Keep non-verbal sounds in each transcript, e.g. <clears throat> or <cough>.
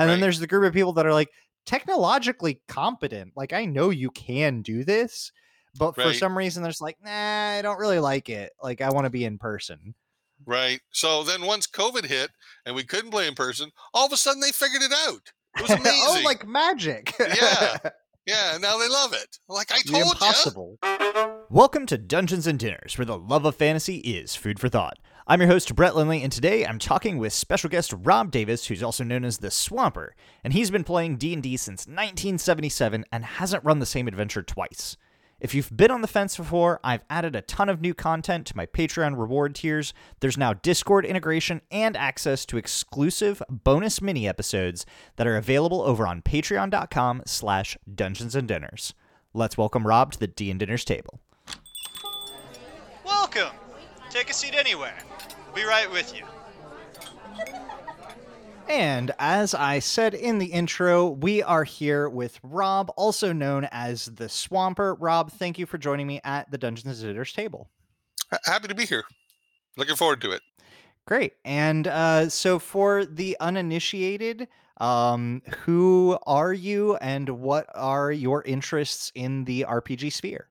And then there's the group of people that are like technologically competent. Like I know you can do this, but for some reason there's like, nah, I don't really like it. Like I want to be in person. Right. So then once COVID hit and we couldn't play in person, all of a sudden they figured it out. It was <laughs> oh, amazing. oh, like magic. Yeah. <laughs> yeah, now they love it. Like I told you. impossible. Welcome to Dungeons and Dinners, where the love of fantasy is food for thought. I'm your host, Brett Lindley, and today I'm talking with special guest Rob Davis, who's also known as the Swamper, and he's been playing D&D since 1977 and hasn't run the same adventure twice. If you've been on the fence before, I've added a ton of new content to my Patreon reward tiers. There's now Discord integration and access to exclusive bonus mini episodes that are available over on patreon.com slash dungeons and dinners. Let's welcome Rob to the D and Dinners table. Welcome. Take a seat anywhere. We'll be right with you. And as I said in the intro, we are here with Rob, also known as the Swamper. Rob, thank you for joining me at the Dungeons and Dinners table. Happy to be here. Looking forward to it. Great. And uh, so, for the uninitiated, um, who are you and what are your interests in the RPG sphere?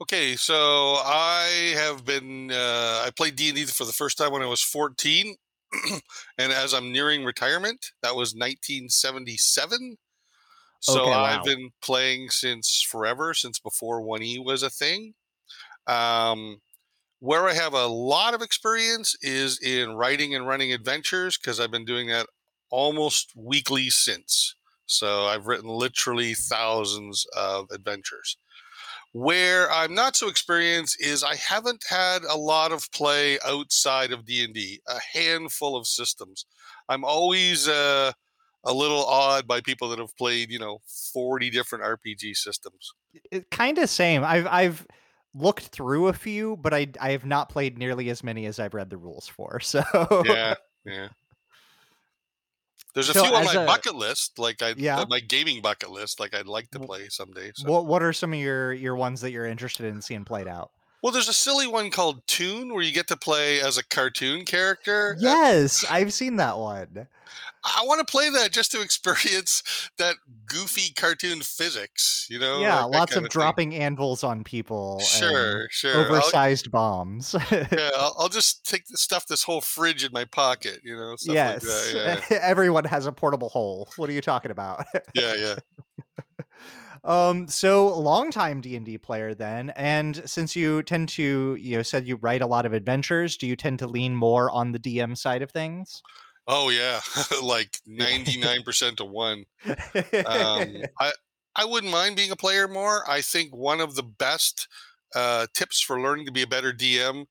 Okay, so I have been uh, I played D and D for the first time when I was 14, <clears throat> and as I'm nearing retirement, that was 1977. So Okay, wow. I've been playing since forever, since before 1E was a thing. Um, where I have a lot of experience is in writing and running adventures because I've been doing that almost weekly since. So I've written literally thousands of adventures. Where I'm not so experienced is I haven't had a lot of play outside of D&D, a handful of systems. I'm always uh, a little awed by people that have played, you know, 40 different RPG systems. It, kind of same. I've I've looked through a few, but I I have not played nearly as many as I've read the rules for. <laughs> So Yeah, yeah. There's a So few on my a- bucket list, like I Yeah. uh, my gaming bucket list, like I'd like to play someday. So. what what are some of your your ones that you're interested in seeing played out? Well, there's a silly one called Toon where you get to play as a cartoon character. Uh, Yes, I've seen that one. I want to play that just to <laughs> experience that goofy cartoon physics, you know? yeah, like lots of thing. dropping anvils on people. and Sure, sure. I'll, Oversized bombs. <laughs> yeah, I'll, I'll just take the stuff this whole fridge in my pocket, you know? Yes. Like that. Yeah, <laughs> Everyone has a portable hole. What are you talking about? yeah, yeah. Um so longtime D&D player then and since you tend to you know said you write a lot of adventures, do you tend to lean more on the DM side of things? Oh, yeah. <laughs> like <laughs> 99% to one. um, I I wouldn't mind being a player more. I think one of the best uh, tips for learning to be a better DM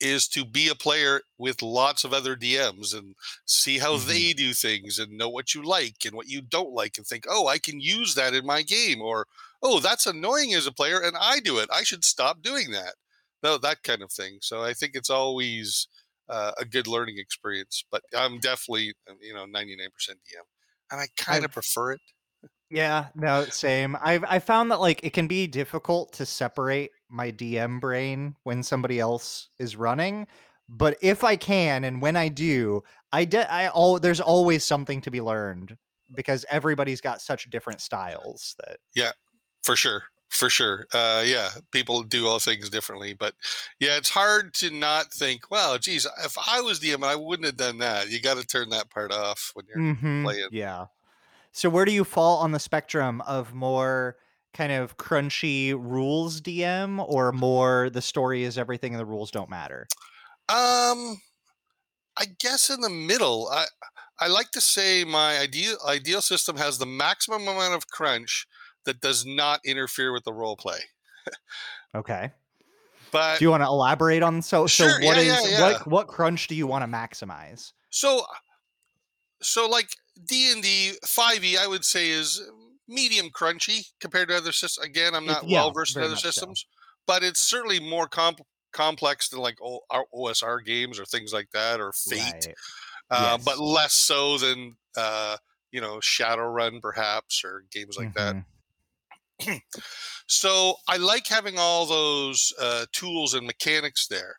is to be a player with lots of other DMs and see how Mhm. they do things and know what you like and what you don't like and think, oh, I can use that in my game or oh, that's annoying as a player and I do it. I should stop doing that. No, that kind of thing. So I think it's always uh, a good learning experience. But I'm definitely uh, you know 99% DM, and I kind of prefer it. Yeah, no, same. I've I found that like it can be difficult to separate my DM brain when somebody else is running, but if I can and when I do, I de- I all there's always something to be learned because everybody's got such different styles that Yeah, For sure. For sure. Uh, yeah, people do all things differently. But yeah, it's hard to not think, well, geez, if I was DM, I wouldn't have done that. You got to turn that part off when you're Mhm, playing. Yeah. So where do you fall on the spectrum of more kind of crunchy rules DM or more the story is everything and the rules don't matter? Um, I guess in the middle. I I like to say my ideal ideal system has the maximum amount of crunch that does not interfere with the role play. Okay. But Do you want to elaborate on so so Sure, what yeah, is yeah, yeah. what what crunch do you want to maximize? So, so like D and D five E, I would say is medium crunchy compared to other systems. Again, I'm not yeah, well versed in other much so. systems, but it's certainly more comp- complex than like O- our OSR games or things like that or Fate, Right. uh, Yes. but less so than uh, you know Shadowrun perhaps or games like that. Mhm. <clears throat> So I like having all those uh, tools and mechanics there,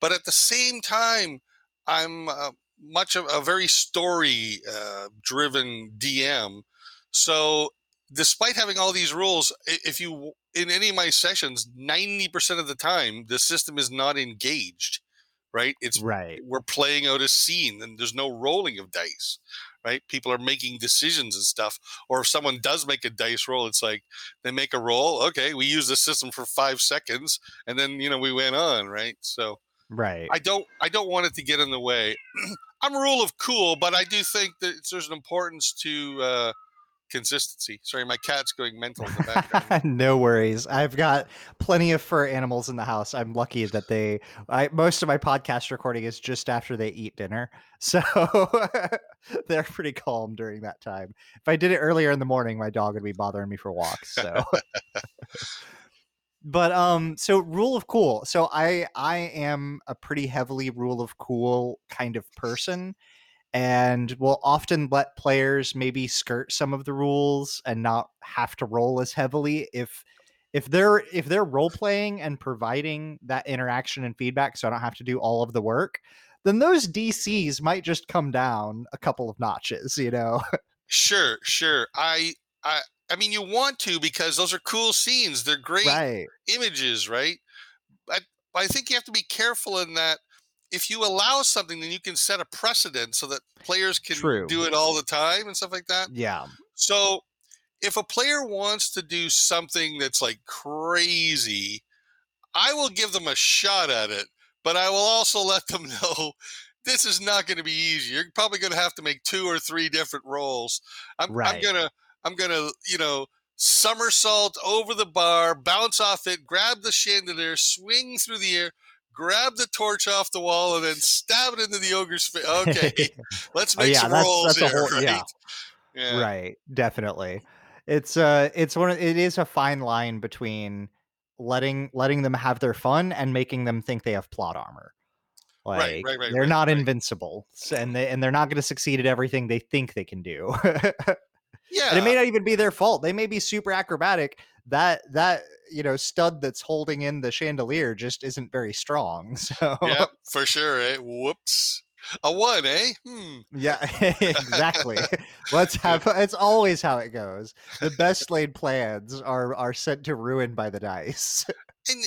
but at the same time, I'm uh, much of a very story uh, driven DM. So despite having all these rules, if you in any of my sessions, ninety percent of the time the system is not engaged. Right? It's right. We're playing out a scene, and there's no rolling of dice. Right? People are making decisions and stuff. Or if someone does make a dice roll, it's like they make a roll. Okay, we use the system for five seconds, and then you know we went on. Right? So right. I don't. I don't want it to get in the way. <clears throat> I'm a rule of cool, but I do think that there's an importance to uh, consistency. Sorry, my cat's going mental in the background. <laughs> no worries. I've got plenty of fur animals in the house. I'm lucky that they. I most of my podcast recording is just after they eat dinner, <laughs> so <laughs> they're pretty calm during that time. If I did it earlier in the morning, my dog would be bothering me for walks. So. But um so rule of cool so i i am a pretty heavily rule of cool kind of person and will often let players maybe skirt some of the rules and not have to roll as heavily if if they're if they're role playing and providing that interaction and feedback so I don't have to do all of the work then those DCs might just come down a couple of notches you know? Sure sure I I I mean you want to because those are cool scenes they're great right images right but, but I think you have to be careful in that if you allow something, then you can set a precedent so that players can True. do it all the time and stuff like that. yeah So if a player wants to do something that's like crazy, I will give them a shot at it, but I will also let them <laughs> know this is not going to be easy. You're probably going to have to make two or three different rolls. I'm, I'm gonna, I'm gonna, you know, somersault over the bar, bounce off it, grab the chandelier, swing through the air, grab the torch off the wall, and then stab it into the ogre's face. <laughs> Okay, let's Oh, make yeah, some that's- rolls that's a here, whole- right? yeah. Yeah. right definitely it's uh it's one of, it is a fine line between letting letting them have their fun and making them think they have plot armor like Right, right, right, they're right, not right. invincible and they and they're not going to succeed at everything they think they can do <laughs> and it may not even be their fault they may be super acrobatic that that you know stud that's holding in the chandelier just isn't very strong <laughs> so yeah, for sure. Eh? Whoops. A one, eh? Hmm. Yeah, <laughs> <laughs> exactly. Let's have it's always how it goes. The best laid plans are are sent to ruin by the dice. And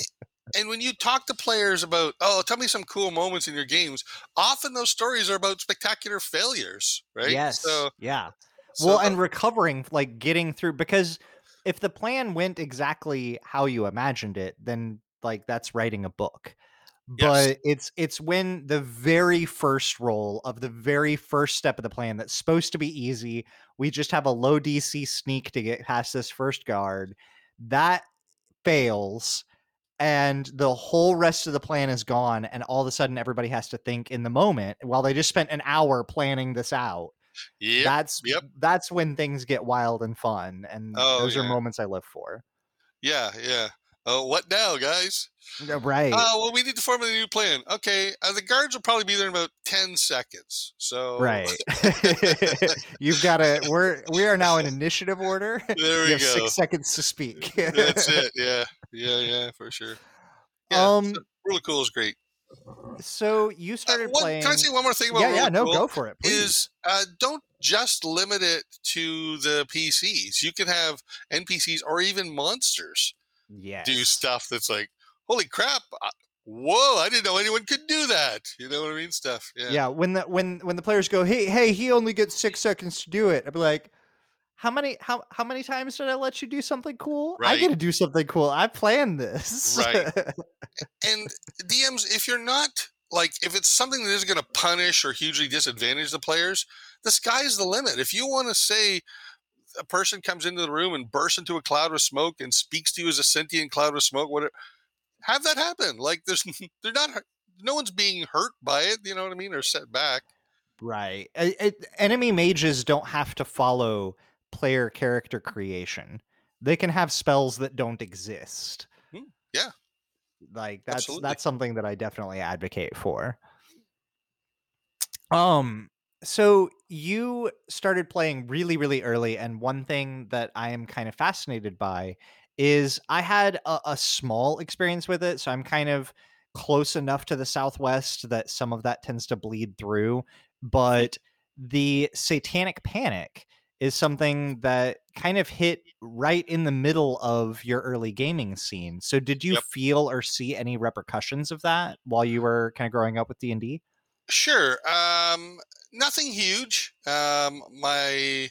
and when you talk to players about, oh, tell me some cool moments in your games, often those stories are about spectacular failures, right? Yes. So, yeah. So well, and recovering like getting through because if the plan went exactly how you imagined it, then like that's writing a book. Yes. But it's it's when the very first roll of the very first step of the plan that's supposed to be easy, we just have a low DC sneak to get past this first guard. That fails and the whole rest of the plan is gone and all of a sudden everybody has to think in the moment while they just spent an hour planning this out yep. that's yep. that's when things get wild and fun and Oh, those are moments i live for yeah, yeah. Oh, what now, guys? Yeah, right Oh, well, we need to formulate a new plan. Okay, uh, the guards will probably be there in about ten seconds. So, right <laughs> you've got to we're we are now in initiative order <laughs> there you we have go. six seconds to speak That's it. <laughs> Yeah, yeah, yeah, for sure. Yeah, um really cool is great. So you Uh, started one- playing Can I say one more thing about yeah Really yeah no go for it please. is uh, don't just limit it to the PCs. You can have NPCs or even monsters yes do stuff that's like, holy crap! I- Whoa! I didn't know anyone could do that. You know what I mean? Stuff. Yeah. yeah when the when when the players go hey hey he only gets six seconds to do it i'd be like how many how how many times did i let you do something cool i Right. get to do something cool i planned this Right. <laughs> And DMs, if you're not like, if it's something that is going to punish or hugely disadvantage the players, the sky's the limit. If you want to say a person comes into the room and bursts into a cloud of smoke and speaks to you as a sentient cloud of smoke, whatever, have that happen. Like, there's, <laughs> they're not, no one's being hurt by it. You know what I mean? Or set back. Right. Uh, it- enemy mages don't have to follow player character creation. They can have spells that don't exist. Hmm, yeah. Like that's Absolutely. that's something that I definitely advocate for. Um so you started playing really really early and one thing that I am kind of fascinated by is I had a, a small experience with it so I'm kind of close enough to the southwest that some of that tends to bleed through but the Satanic Panic is something that kind of hit right in the middle of your early gaming scene. So did you Yep. feel or see any repercussions of that while you were kind of growing up with D&D? Sure. Um, nothing huge. Um, my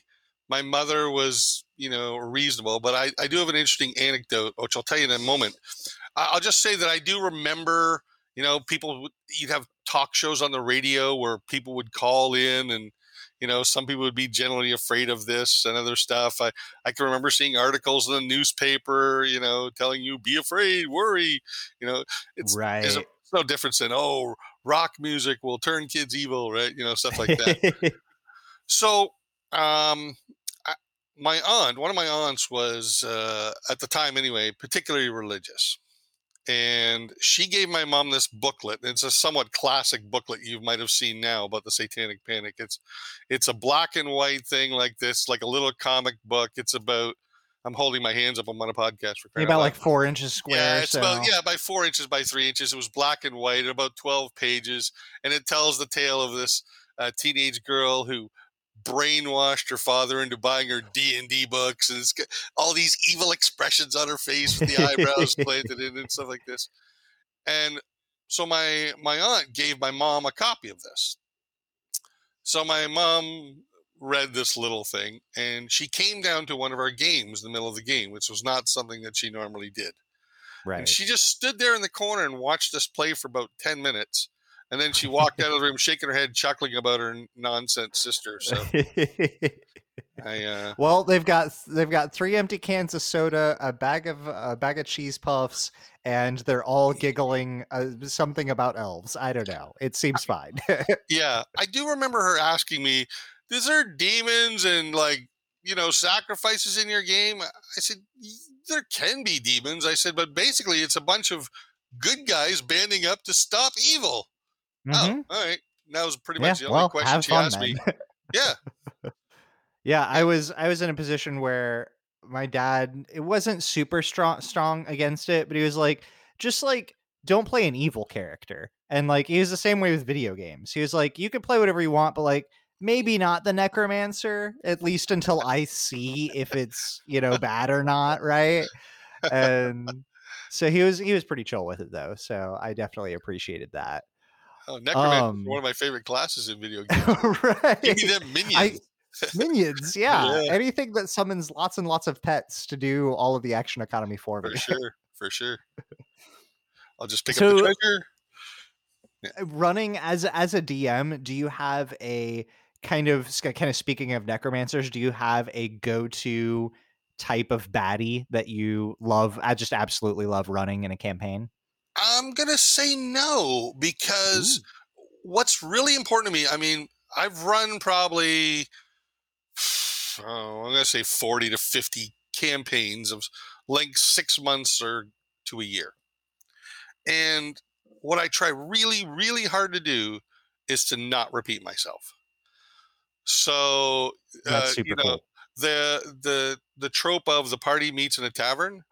my mother was, you know, reasonable, but I, I do have an interesting anecdote, which I'll tell you in a moment. I'll just say that I do remember, you know, people you'd have talk shows on the radio where people would call in and you know some people would be generally afraid of this and other stuff. I i can remember seeing articles in the newspaper you know telling you be afraid worry you know it's right. there's a- it's no difference than oh rock music will turn kids evil right you know stuff like that. <laughs> So um I, my aunt one of my aunts was uh at the time anyway particularly religious and she gave my mom this booklet it's a somewhat classic booklet you might have seen now about the satanic panic it's it's a black and white thing like this like a little comic book it's about i'm holding my hands up i'm on a podcast for about like four inches square. Yeah, it's so. about yeah by four inches by three inches. It was black and white, about twelve pages, and it tells the tale of this uh, teenage girl who brainwashed her father into buying her D and D books, and it's got all these evil expressions on her face with the eyebrows <laughs> planted in and stuff like this. And so my my aunt gave my mom a copy of this. So my mom read this little thing, and she came down to one of our games in the middle of the game, which was not something that she normally did. right. And she just stood there in the corner and watched us play for about 10 minutes. And then she walked out of the room shaking her head, chuckling about her nonsense sister. So <laughs> I, uh, well, they've got they've got three empty cans of soda, a bag of a bag of cheese puffs, and they're all giggling uh, something about elves. I don't know. It seems fine. <laughs> yeah, I do remember her asking me, Is there demons and like, you know, sacrifices in your game? I said, There can be demons. I said, But basically, it's a bunch of good guys banding up to stop evil. Mhm. Oh, all right. That was pretty Yeah, much the only well, question she fun asked me. Yeah. <laughs> Yeah, I was I was in a position where my dad it wasn't super strong strong against it, but he was like just like don't play an evil character. And like he was the same way with video games. He was like you can play whatever you want, but like maybe not the necromancer at least until I see if it's, you know, bad or not, right? <laughs> And so he was he was pretty chill with it though. So I definitely appreciated that. Oh, Necromancer Um, one of my favorite classes in video <laughs> games. right. Give me them minions. minions <laughs> yeah. Yeah. anything that summons lots and lots of pets to do all of the action economy for me for sure, <laughs> for sure. I'll just pick up So- the treasure. running as as a dm do you have a kind of kind of speaking of necromancers do you have a go-to type of baddie that you love i just absolutely love running in a campaign I'm gonna say no because what's really important to me. I mean, I've run probably <sighs> oh, I'm gonna say 40 to 50 campaigns of length six months or to a year, and what I try really, really hard to do is to not repeat myself. So uh, you know, cool the the the trope of the party meets in a tavern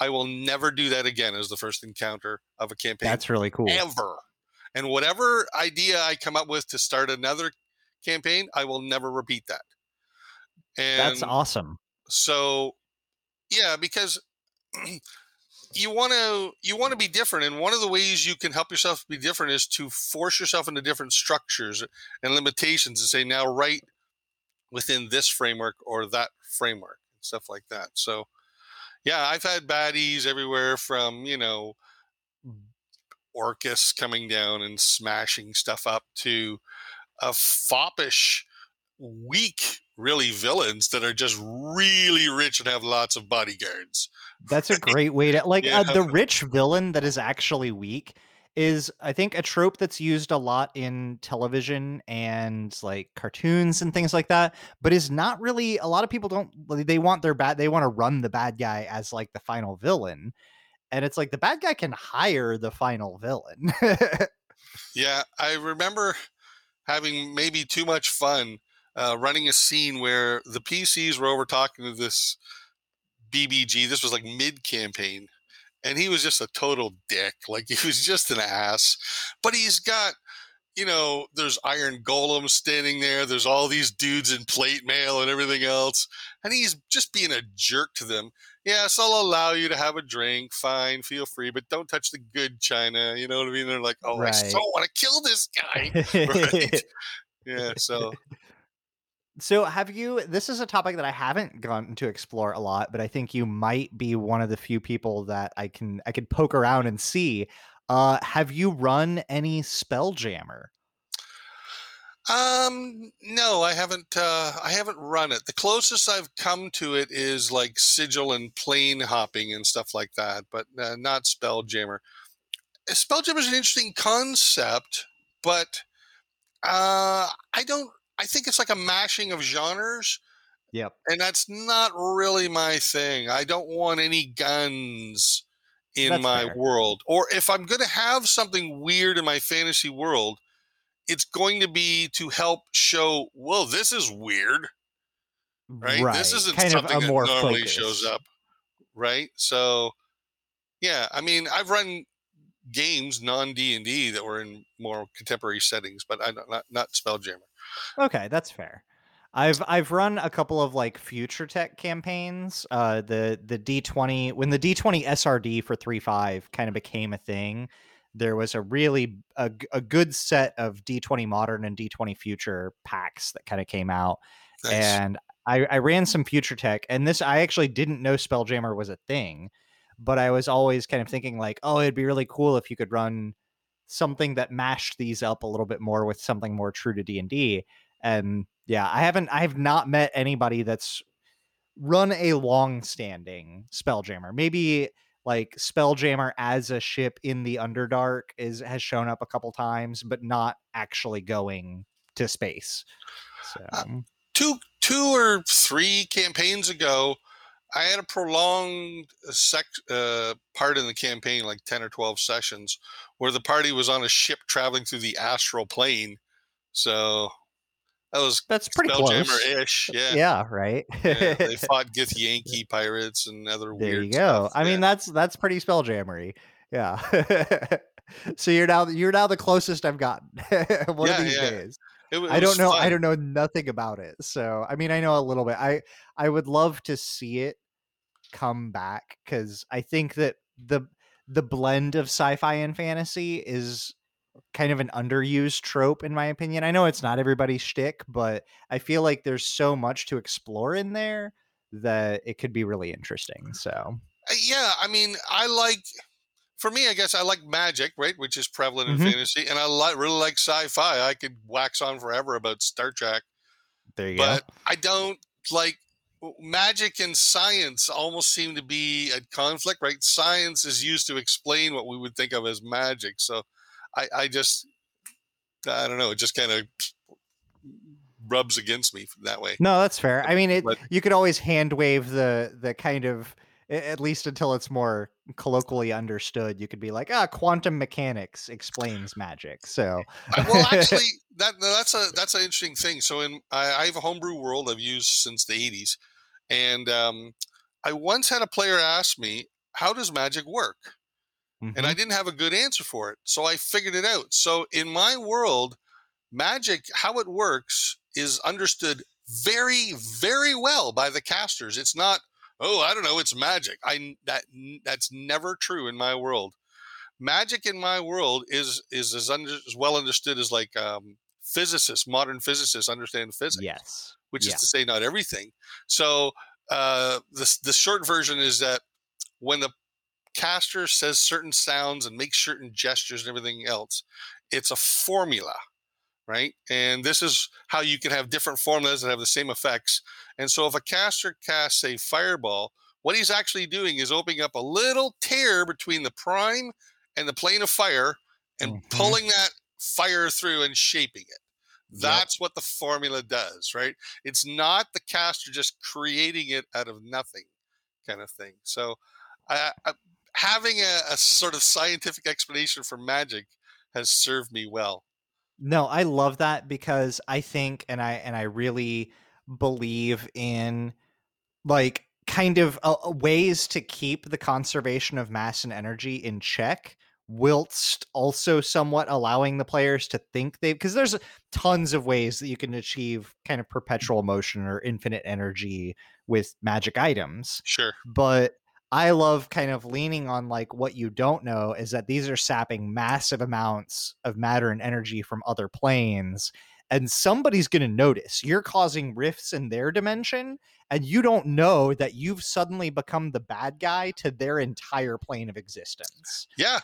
i will never do that again as the first encounter of a campaign that's really cool. ever. And whatever idea i come up with to start another campaign i will never repeat that. And that's awesome. so yeah because <clears throat> you want to you want to be different and one of the ways you can help yourself be different is to force yourself into different structures and limitations and say now write within this framework or that framework and stuff like that. So yeah i've had baddies everywhere from you know orcus coming down and smashing stuff up to a foppish weak really villains that are just really rich and have lots of bodyguards That's a <laughs> great way to like Yeah. uh, the rich villain that is actually weak is I think a trope that's used a lot in television and like cartoons and things like that, but is not really a lot of people don't they want their bad they want to run the bad guy as like the final villain. And it's like the bad guy can hire the final villain. <laughs> Yeah, I remember having maybe too much fun uh, running a scene where the PCs were over talking to this BBG. This was like mid campaign, and he was just a total dick. Like he was just an ass. But he's got, you know, there's iron golems standing there. There's all these dudes in plate mail and everything else. And he's just being a jerk to them. Yes, I'll allow you to have a drink. Fine, feel free, but don't touch the good china. You know what I mean? They're like, oh, I so Right. want to kill this guy. <laughs> right? <laughs> Yeah. So, So have you this is a topic that I haven't gotten to explore a lot, but I think you might be one of the few people that I can I could poke around and see. Uh have you run any Spelljammer? um, no, I haven't. Uh, I haven't run it. The closest I've come to it is like sigil and plane hopping and stuff like that, but uh, not Spelljammer. Uh, Spelljammer is an interesting concept, but uh, I don't. I think it's like a mashing of genres, Yep. and that's not really my thing. I don't want any guns in That's my fair. world, or if I'm going to have something weird in my fantasy world, it's going to be to help show. Well, this is weird, right? This isn't kind something of a that normally focus. shows up, right? So, yeah, I mean, I've run games non D and D that were in more contemporary settings, but I don't- not not Spelljammer. Okay, that's fair. I've I've run a couple of like future tech campaigns. Uh the the D20 when the D20 SRD for 3.5 kind of became a thing, there was a really a, a good set of D20 modern and D20 future packs that kind of came out Nice. and I, I ran some future tech and this i actually didn't know spelljammer was a thing but i was always kind of thinking like oh it'd be really cool if you could run something that mashed these up a little bit more with something more true to d&d and yeah i haven't i have not met anybody that's run a long standing spelljammer. Maybe like spelljammer as a ship in the underdark is has shown up a couple times but not actually going to space. Uh, so two two or three campaigns ago, I had a prolonged uh, sec uh, part in the campaign, like ten or twelve sessions, where the party was on a ship traveling through the astral plane. So that was that's pretty close Spelljammer-ish. Yeah. yeah right Yeah, they <laughs> fought Githyanki pirates and other there weird you go stuff. i mean that's that's pretty spelljammery yeah <laughs> so you're now you're now the closest i've gotten <laughs> one Yeah, of these yeah. days It it i don't know i don't know nothing about it so i mean i know a little bit i i would love to see it come back because i think that the the blend of sci-fi and fantasy is kind of an underused trope in my opinion i know it's not everybody's shtick but i feel like there's so much to explore in there that it could be really interesting so Uh, yeah, I mean, I like. For me, I guess I like magic, right, which is prevalent in Mhm. fantasy, and I like really like sci-fi. I could wax on forever about Star Trek, there you but go I don't like magic and science. Almost seem to be at conflict, right? Science is used to explain what we would think of as magic, so I, I just, I don't know, it just kind of rubs against me that way. no that's fair i mean it But- you could always hand wave the the kind of at least until it's more colloquially understood you could be like ah quantum mechanics explains magic so well, actually, <laughs> that that's a that's an interesting thing. So, in I, I have a homebrew world I've used since the '80s, and um, I once had a player ask me, "How does magic work?" and Mhm. I didn't have a good answer for it. So I figured it out. So in my world, magic, how it works, is understood very, very well by the casters. It's not, oh, I don't know, it's magic. I that that's never true in my world. Magic in my world is is as, under, as well understood as like um, physicists, modern physicists understand physics yes which Yeah. is to say not everything. So uh, the the short version is that when the caster says certain sounds and makes certain gestures and everything else, it's a formula, right? And this is how you can have different formulas that have the same effects. And so if a caster casts a fireball, what he's actually doing is opening up a little tear between the prime and the plane of fire and Mhm. pulling that fire through and shaping it. Yep. That's what the formula does, right? It's not the caster just creating it out of nothing, kind of thing. So, I, I, having a, a sort of scientific explanation for magic has served me well. No, I love that because I think and I and I really believe in like kind of uh, uh, ways to keep the conservation of mass and energy in check whilst also somewhat allowing the players to think they because there's tons of ways that you can achieve kind of mm. perpetual motion or infinite energy with magic items Sure. but I love kind of leaning on like what you don't know is that these are sapping massive amounts of matter and energy from other planes. And somebody's going to notice you're causing rifts in their dimension, and you don't know that you've suddenly become the bad guy to their entire plane of existence. Yeah.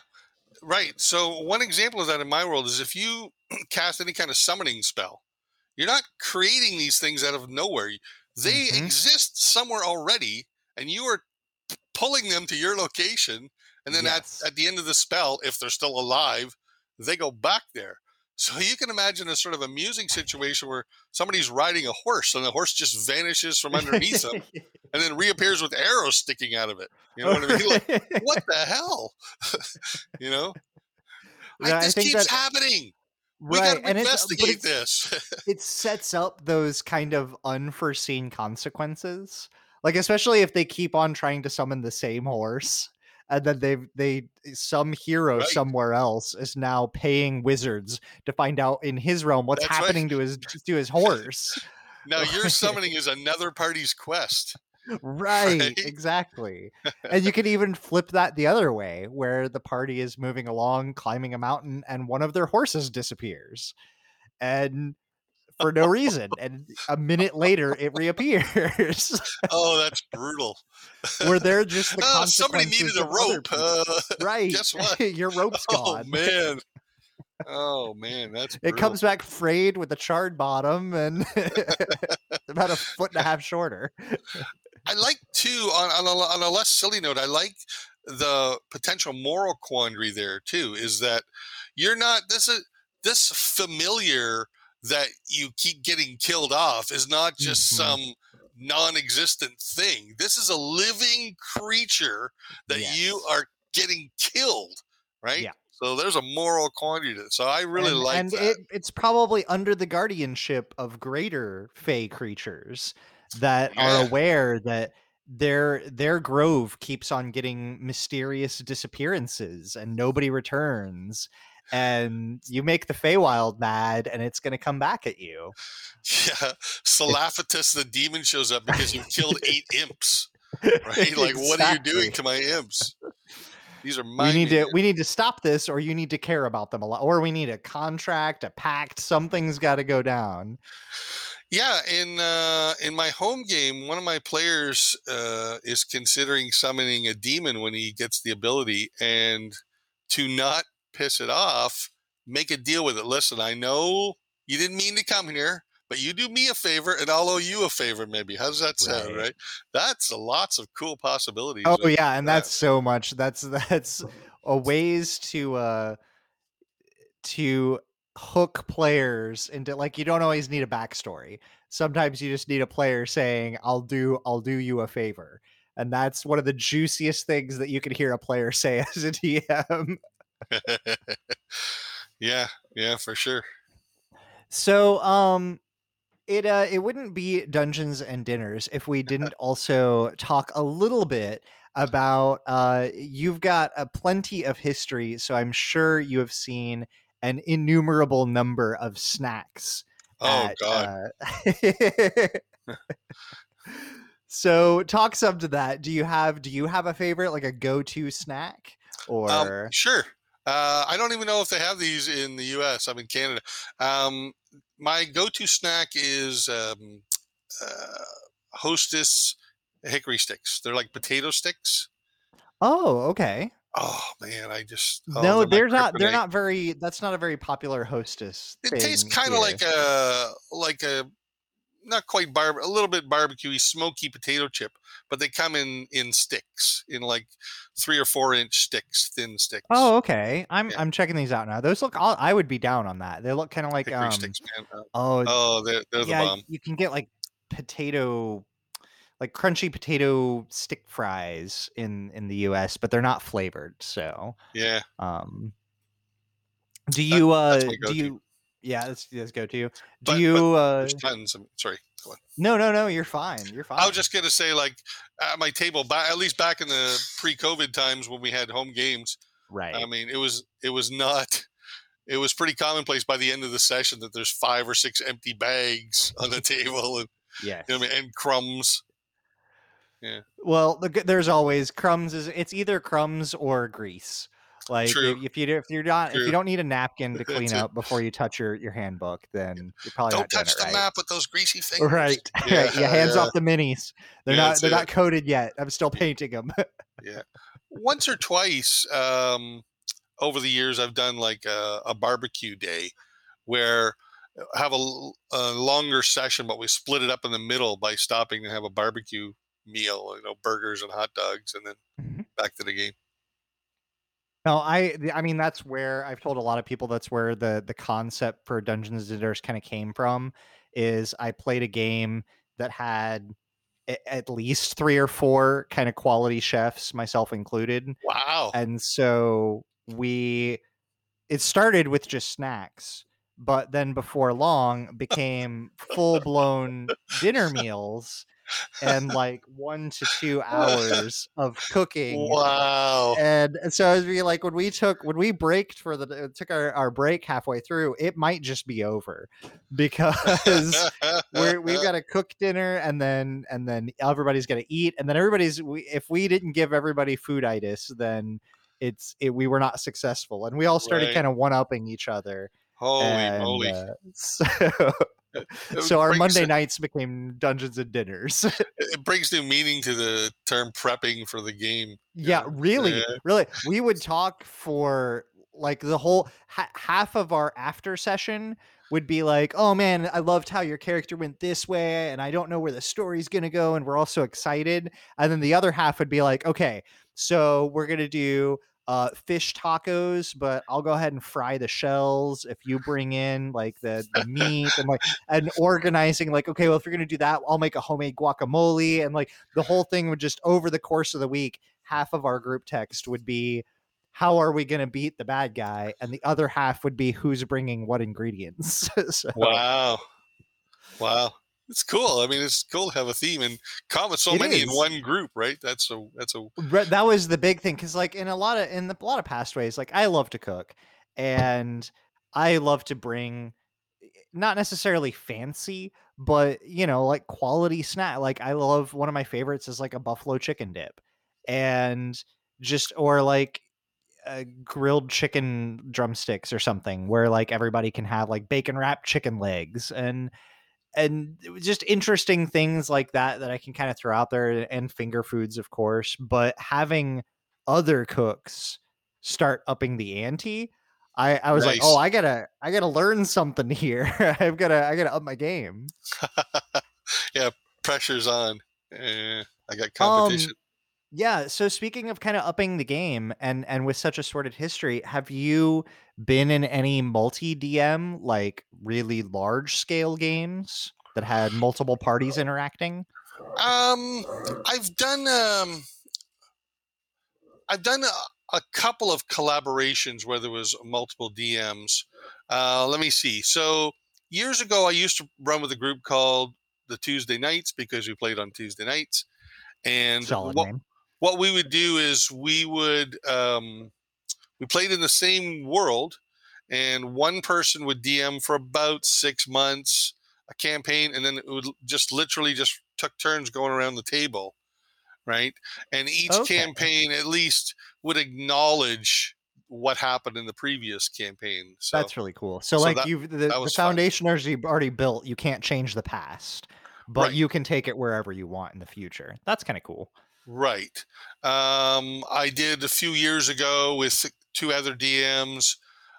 Right. So one example of that in my world is if you <clears throat> cast any kind of summoning spell, you're not creating these things out of nowhere. They Mhm. exist somewhere already, and you are pulling them to your location. And then Yes. at, at the end of the spell, if they're still alive, they go back there. <laughs> So you can imagine a sort of amusing situation where somebody's riding a horse and the horse just vanishes from underneath them <laughs> and then reappears with arrows sticking out of it. You know what I mean? Like, <laughs> what the hell? <laughs> you know? Like, Yeah, I this keeps that- happening. We right. gotta and it's, uh, investigate it's- this. <laughs> it sets up those kind of unforeseen consequences like especially if they keep on trying to summon the same horse and then they they some hero Right. somewhere else is now paying wizards to find out in his realm what's That's right. happening to his to his horse now your summoning is another party's quest. Right, Right. exactly <laughs> and you can even flip that the other way where the party is moving along climbing a mountain and one of their horses disappears and for no reason and <laughs> a minute later it reappears <laughs> Oh, that's brutal. where they're just the oh, somebody needed a rope. Uh, right guess what? your rope's gone Oh man. Oh man, that's it comes back frayed with a charred bottom and about a foot and a half shorter I like too on on a, on a less silly note. I like the potential moral quandary there too. Is that you're not this is this familiar that you keep getting killed off is not just Mhm. some non-existent thing. This is a living creature that you are getting killed, right? Yeah. So there's a moral quandary to it. So I really and, like and that. It, it's probably under the guardianship of greater fey creatures that are aware that their their grove keeps on getting mysterious disappearances and nobody returns and you make the Feywild mad and it's going to come back at you <laughs> Yeah, Salaphatus the demon shows up because you've killed <laughs> eight imps. Right? Like, what are you doing to my imps? These are my. we need to we need to stop this or you need to care about them a lot or we need a contract a pact something's got to go down Yeah, in uh, in my home game, one of my players uh, is considering summoning a demon when he gets the ability, and to not piss it off, make a deal with it. Listen, I know you didn't mean to come here, but you do me a favor, and I'll owe you a favor. Maybe how does that sound? Right. Right? That's a lots of cool possibilities. Oh yeah, and that. that's so much. That's <laughs> that's a ways to uh to hook players into like you don't always need a backstory. Sometimes you just need a player saying, "I'll do I'll do you a favor." And that's one of the juiciest things that you can hear a player <laughs> say as a DM. <laughs> yeah, yeah, for sure. So, um it uh it wouldn't be Dungeons and Dinners if we <laughs> didn't also talk a little bit about uh you've got a plenty of history, so I'm sure you have seen an innumerable number of snacks. Oh at, God. uh, <laughs> so talk some to that. Do you have do you have a favorite like a go-to snack or Um, sure. Uh, I don't even know if they have these in the U.S. I'm in Canada. Um, my go-to snack is um, uh, Hostess hickory sticks. They're like potato sticks. Oh, okay. Oh man, I just oh, no, they're not. They're not very. That's not a very popular hostess. It tastes kind of like a like a not quite bar a little bit barbecuey, smoky potato chip, but they come in in sticks, in like three or four inch sticks, thin sticks. Oh, okay. I'm Yeah. I'm checking these out now. Those look. I'll, I would be down on that. They look kind of like hickory um. sticks, man. Uh, Oh, Oh, they're, they're the yeah. bomb. You can get like potato, like crunchy potato stick fries in in the U.S., but they're not flavored. So, Yeah. um, do you uh do you? Yeah, that's that's go to. You. Do But- you? uh There's tons. Of, sorry. No, no, no. You're fine. You're fine. I was just gonna say, like, at my table, at least back in the pre-COVID times when we had home games, Right. I mean, it was it was not. <laughs> It was pretty commonplace by the end of the session that there's five or six empty bags on the <laughs> table and yes. you know, I mean, and crumbs. Well, there's always crumbs. Is it's either crumbs or grease. Like True. if, you if you're not if you don't need a napkin to clean <laughs> up before you touch your, your handbook, then you're probably Don't touch the right. map with those greasy fingers. Right. <laughs> Yeah, yeah. Hands yeah. off the minis. They're Yeah, not they're it. not coated yet. I'm still <laughs> painting them. Yeah, once or twice um, over the years, I've done like a, a barbecue day where I have a longer session, but we split it up in the middle by stopping to have a barbecue meal, you know, burgers and hot dogs, and then Mhm. back to the game. No, I I mean that's where I've told a lot of people that's where the the concept for Dungeons and Dragons kind of came from is I played a game that had at least 3 or 4 kind of quality chefs myself included Wow. and so we it started with just snacks but then before long <laughs> became full-blown dinner <laughs> meals and <laughs> like 1 to 2 hours of cooking Wow. and so as we like when we took when we braked for the took our, our break halfway through it might just be over <laughs> because we're, we've <laughs> got to cook dinner and then and then everybody's gonna eat and then everybody's we, if we didn't give everybody fooditis then it's it, we were not successful and we all started Right. kind of one-upping each other Holy and, moly. uh, so, <laughs> so our monday nights became dungeons and dinners <laughs> It brings new meaning to the term prepping for the game. Yeah, Yeah, really, yeah. really. We would <laughs> talk for like the whole ha- half of our after session would be like, "Oh man, I loved how your character went this way, and I don't know where the story's gonna go, and we're all so excited." And then the other half would be like, "Okay, so we're gonna do." Uh, fish tacos, but I'll go ahead and fry the shells if you bring in like the, the meat and like and organizing like okay well if you're gonna do that I'll make a homemade guacamole and like the whole thing would just over the course of the week half of our group text would be how are we going to beat the bad guy and the other half would be who's bringing what ingredients <laughs> so, Wow. Wow. It's cool. I mean, it's cool to have a theme and come with so It many in one group, right? That's a that's a that was the big thing because like in a lot of in the, a lot of past ways like i love to cook and i love to bring eh, not necessarily fancy but you know like quality snack like i love one of my favorites is like a buffalo chicken dip and just or like uh, grilled chicken drumsticks or something where like everybody can have like bacon wrapped chicken legs and and just interesting things like that that I can kind of throw out there and finger foods of course but having other cooks start upping the ante I, I was like oh I gotta I gotta learn something <laughs> here I've gotta I gotta up my game <laughs> yeah, pressure's on. Eh, I got Um, competition. Yeah. So speaking of kind of upping the game and and with such a sordid history, have you been in any multi DM like really large scale games that had multiple parties interacting? Um, I've done um, I've done a, a couple of collaborations where there was multiple DMs. Uh, let me see. So years ago, I used to run with a group called the Tuesday Nights because we played on Tuesday nights, and Solid what, name. What we would do is we would um, we played in the same world and one person would dm for about six months a campaign and then it would just literally just took turns going around the table right and each Okay. campaign at least would acknowledge what happened in the previous campaign so That's really cool. So, so like that- you've the, the fun. foundation you've already built. You can't change the past, but Right. you can take it wherever you want in the future. That's kind of cool. Right. Um, I did a few years ago with two other DMs.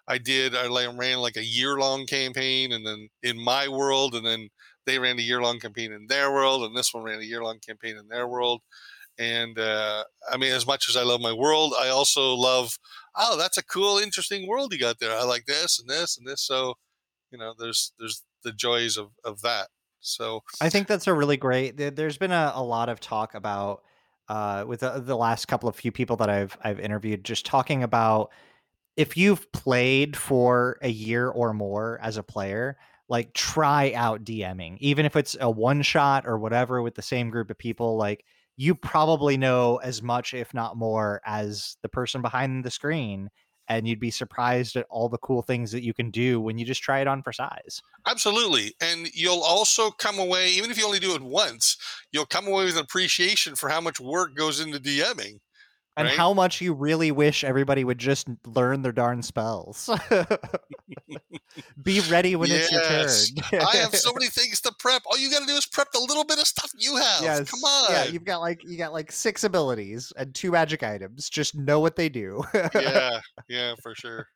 I did. I ran like a year long campaign, and then in my world, and then they ran a year long campaign in their world, and this one ran a year long campaign in their world. And uh, I mean, as much as I love my world, I also love. Oh, that's a cool, interesting world you got there. I like this and this and this. So, you know, there's there's the joys of of that. So I think that's a really great. there- There's been a, a lot of talk about uh, with the, the last couple of few people that I've I've interviewed, just talking about if you've played for a year or more as a player, like try out DMing, even if it's a one shot or whatever with the same group of people. Like you probably know as much, if not more, as the person behind the screen. And you'd be surprised at all the cool things that you can do when you just try it on for size. Absolutely. And you'll also come away, even if you only do it once, you'll come away with an appreciation for how much work goes into DMing. And Right? how much you really wish everybody would just learn their darn spells. <laughs> Be ready when it's your turn. I have <laughs> so many things to prep. All you got to do is prep the little bit of stuff you have. Yes. Come on. Yeah, you've got like you got like six abilities and two magic items. Just know what they do. yeah, <laughs> yeah, for sure.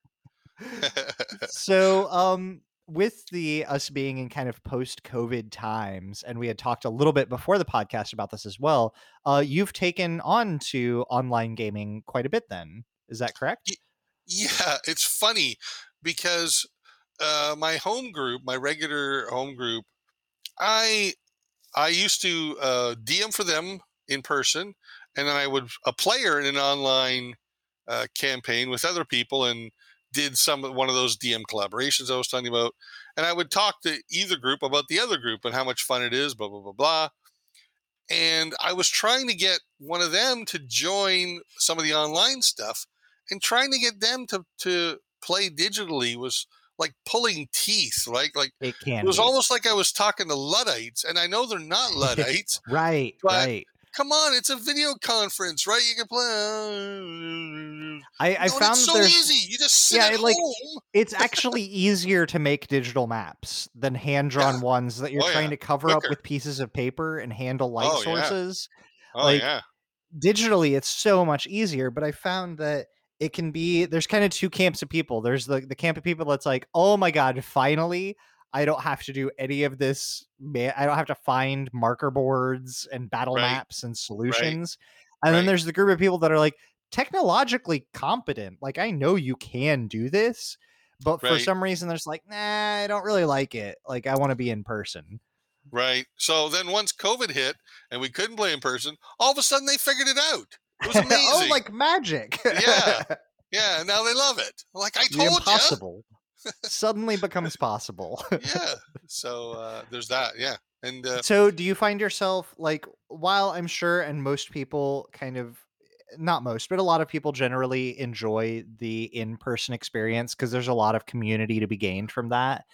so um with the us being in kind of post covid times and we had talked a little bit before the podcast about this as well uh you've taken on to online gaming quite a bit then is that correct? Yeah, it's funny because uh, my home group, my regular home group, I I used to uh, DM for them in person, and then I would a player in an online uh, campaign with other people and did some one of those DM collaborations I was talking about, and I would talk to either group about the other group and how much fun it is, blah blah blah blah. And I was trying to get one of them to join some of the online stuff, and trying to get them to to play digitally was like pulling teeth, right? Like it it was be. almost like I was talking to Luddites, and I know they're not Luddites. <laughs> right but- right Come on, it's a video conference, right? You can play. <laughs> i i No, found it's so easy. You just sit Yeah, at it, like, home. it's actually <laughs> easier to make digital maps than hand drawn Yeah. ones that you're Oh, trying yeah. to cover up with pieces of paper and handle light Oh, yeah. sources Oh like, yeah, digitally it's so much easier but i found that it can be there's kind of two camps of people there's the, the camp of people that's like oh my god finally i don't have to do any of this i don't have to find marker boards and battle Right. maps and solutions and then there's the group of people that are like technologically competent like i know you can do this but for some reason there's like nah i don't really like it like i want to be in person right. So then once COVID hit and we couldn't play in person, all of a sudden they figured it out. It was <laughs> oh, amazing. oh like magic Yeah. <laughs> yeah, now they love it. Like I told you. impossible suddenly <laughs> becomes possible. <laughs> Yeah. So uh, there's that. Yeah, and uh, so, do you find yourself like, while I'm sure, and most people kind of, not most, but a lot of people generally enjoy the in person experience because there's a lot of community to be gained from that.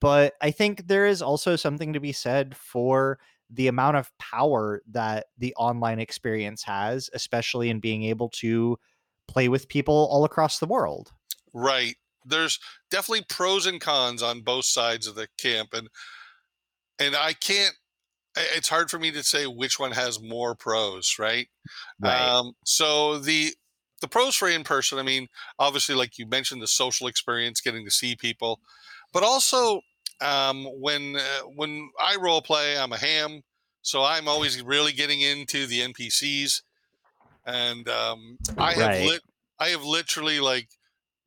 But I think there is also something to be said for the amount of power that the online experience has, especially in being able to play with people all across the world. Right. There's definitely pros and cons on both sides of the camp and and I can't it's hard for me to say which one has more pros, right? Um so the the pros for in person, I mean, obviously like you mentioned the social experience, getting to see people, but also um when uh, when I role play, I'm a ham, so I'm always really getting into the NPCs and um I have Right. lit I have literally like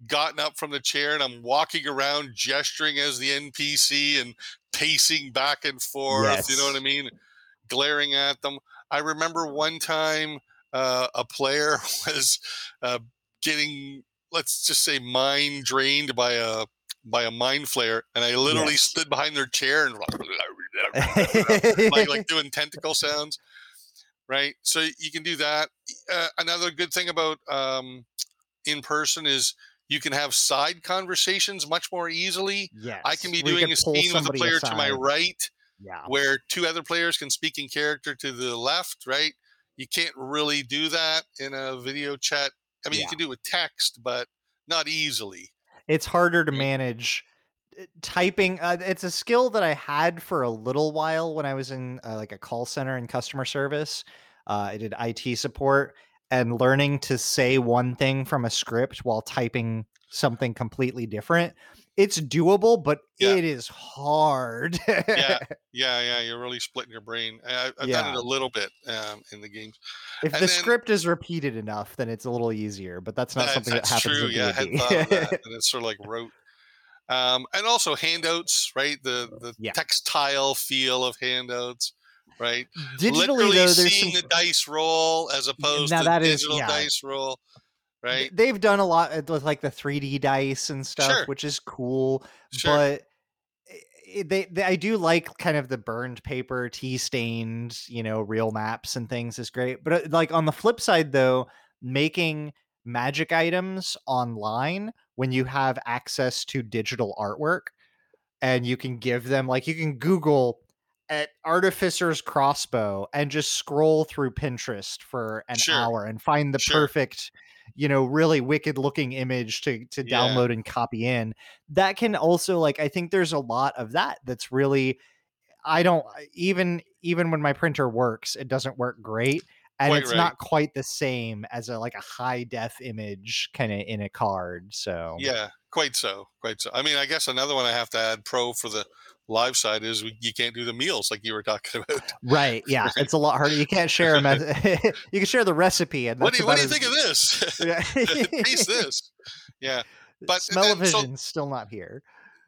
gotten up from the chair and I'm walking around gesturing as the NPC and pacing back and forth. You know what I mean? Glaring at them. I remember one time uh, a player <laughs> was uh, getting, let's just say, mind drained by a by a mind flayer, and I literally Yes. stood behind their chair and <laughs> like like <laughs> doing tentacle sounds right so you can do that uh, another good thing about um, in person is you can have side conversations much more easily yes. i can be you doing a scene with a player to my right Yeah. where two other players can speak in character to the left right you can't really do that in a video chat i mean Yeah. you can do it with text but not easily it's harder to manage uh, typing uh, it's a skill that i had for a little while when i was in uh, like a call center and customer service uh, i did it support and learning to say one thing from a script while typing something completely different it's doable but Yeah. it is hard Yeah. <laughs> yeah yeah you're really splitting your brain I, i've done it a little bit um, in the games if And the then- script is repeated enough then it's a little easier but that's not That- something that's that happens true. in Yeah, I hadn't D&D. thought of that. <laughs> And it's sort of like rote. Um, and also handouts, right? The the Yeah. textile feel of handouts, right? digitally Literally though seeing some the dice roll as opposed now to that is- digital yeah. dice roll, right? They've done a lot with like the 3D dice and stuff, Sure. which is cool. Sure. But they, they I do like kind of the burned paper, tea stained, you know, real maps and things is great. But uh, like on the flip side, though, making magic items online when you have access to digital artwork and you can give them like you can Google at artificer's crossbow and just scroll through Pinterest for an Sure. hour and find the Sure. perfect, you know, really wicked looking image to to Yeah. download and copy in. That can also like I think there's a lot of that that's really I don't even even when my printer works, it doesn't work great. And Quite it's right. not quite the same as a like a high def image kind of in a card. So Yeah, quite so, quite so. I mean, I guess another one I have to add pro for the live side is you can't do the meals like you were talking <laughs> about. Right. Yeah. It's a lot harder. You can't share a meth- <laughs> you can share the recipe and what do you, what do you think of this? <laughs> Yeah. Taste this. Yeah, but Smell-o-vision's so- still not here.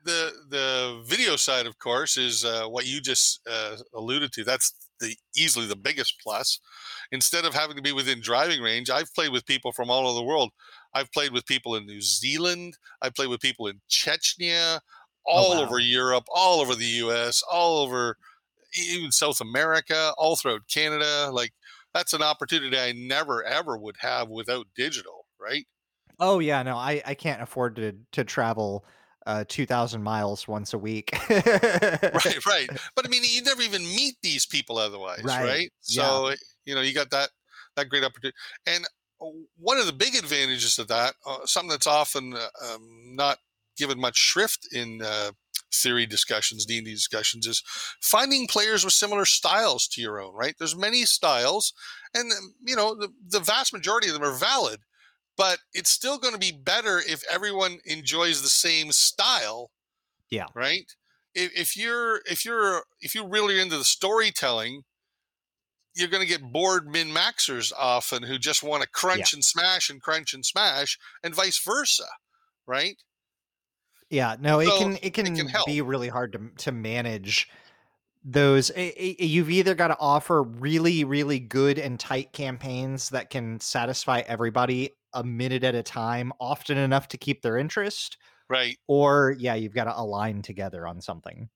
the the video side, of course, is uh, what you just uh, alluded to. That's the easily the biggest plus. Instead of having to be within driving range, I've played with people from all over the world. I've played with people in New Zealand. I've played with people in Chechnya, all wow. over Europe, all over the U.S., all over even South America, all throughout Canada. Like that's an opportunity I never ever would have without digital, right? Oh yeah, no, I I can't afford to to travel uh 2000 miles once a week. right, <laughs> right. But I mean, you never even meet these people otherwise, Right, right? So you know, you got that that great opportunity. And uh, one of the big advantages of that, uh, something that's often uh, um, not given much shrift in uh, theory discussions, D and D discussions, is finding players with similar styles to your own. Right? There's many styles, and um, you know, the, the vast majority of them are valid. But it's still going to be better if everyone enjoys the same style Yeah. right if, if you're if you're if you're really into the storytelling you're going to get bored min maxers often who just want to crunch and smash and crunch and smash and vice versa right Yeah, no, it can it can, can help. be really hard to to manage those. i- i- you've either got to offer really really good and tight campaigns that can satisfy everybody a minute at a time, often enough to keep their interest, right or yeah, you've got to align together on something.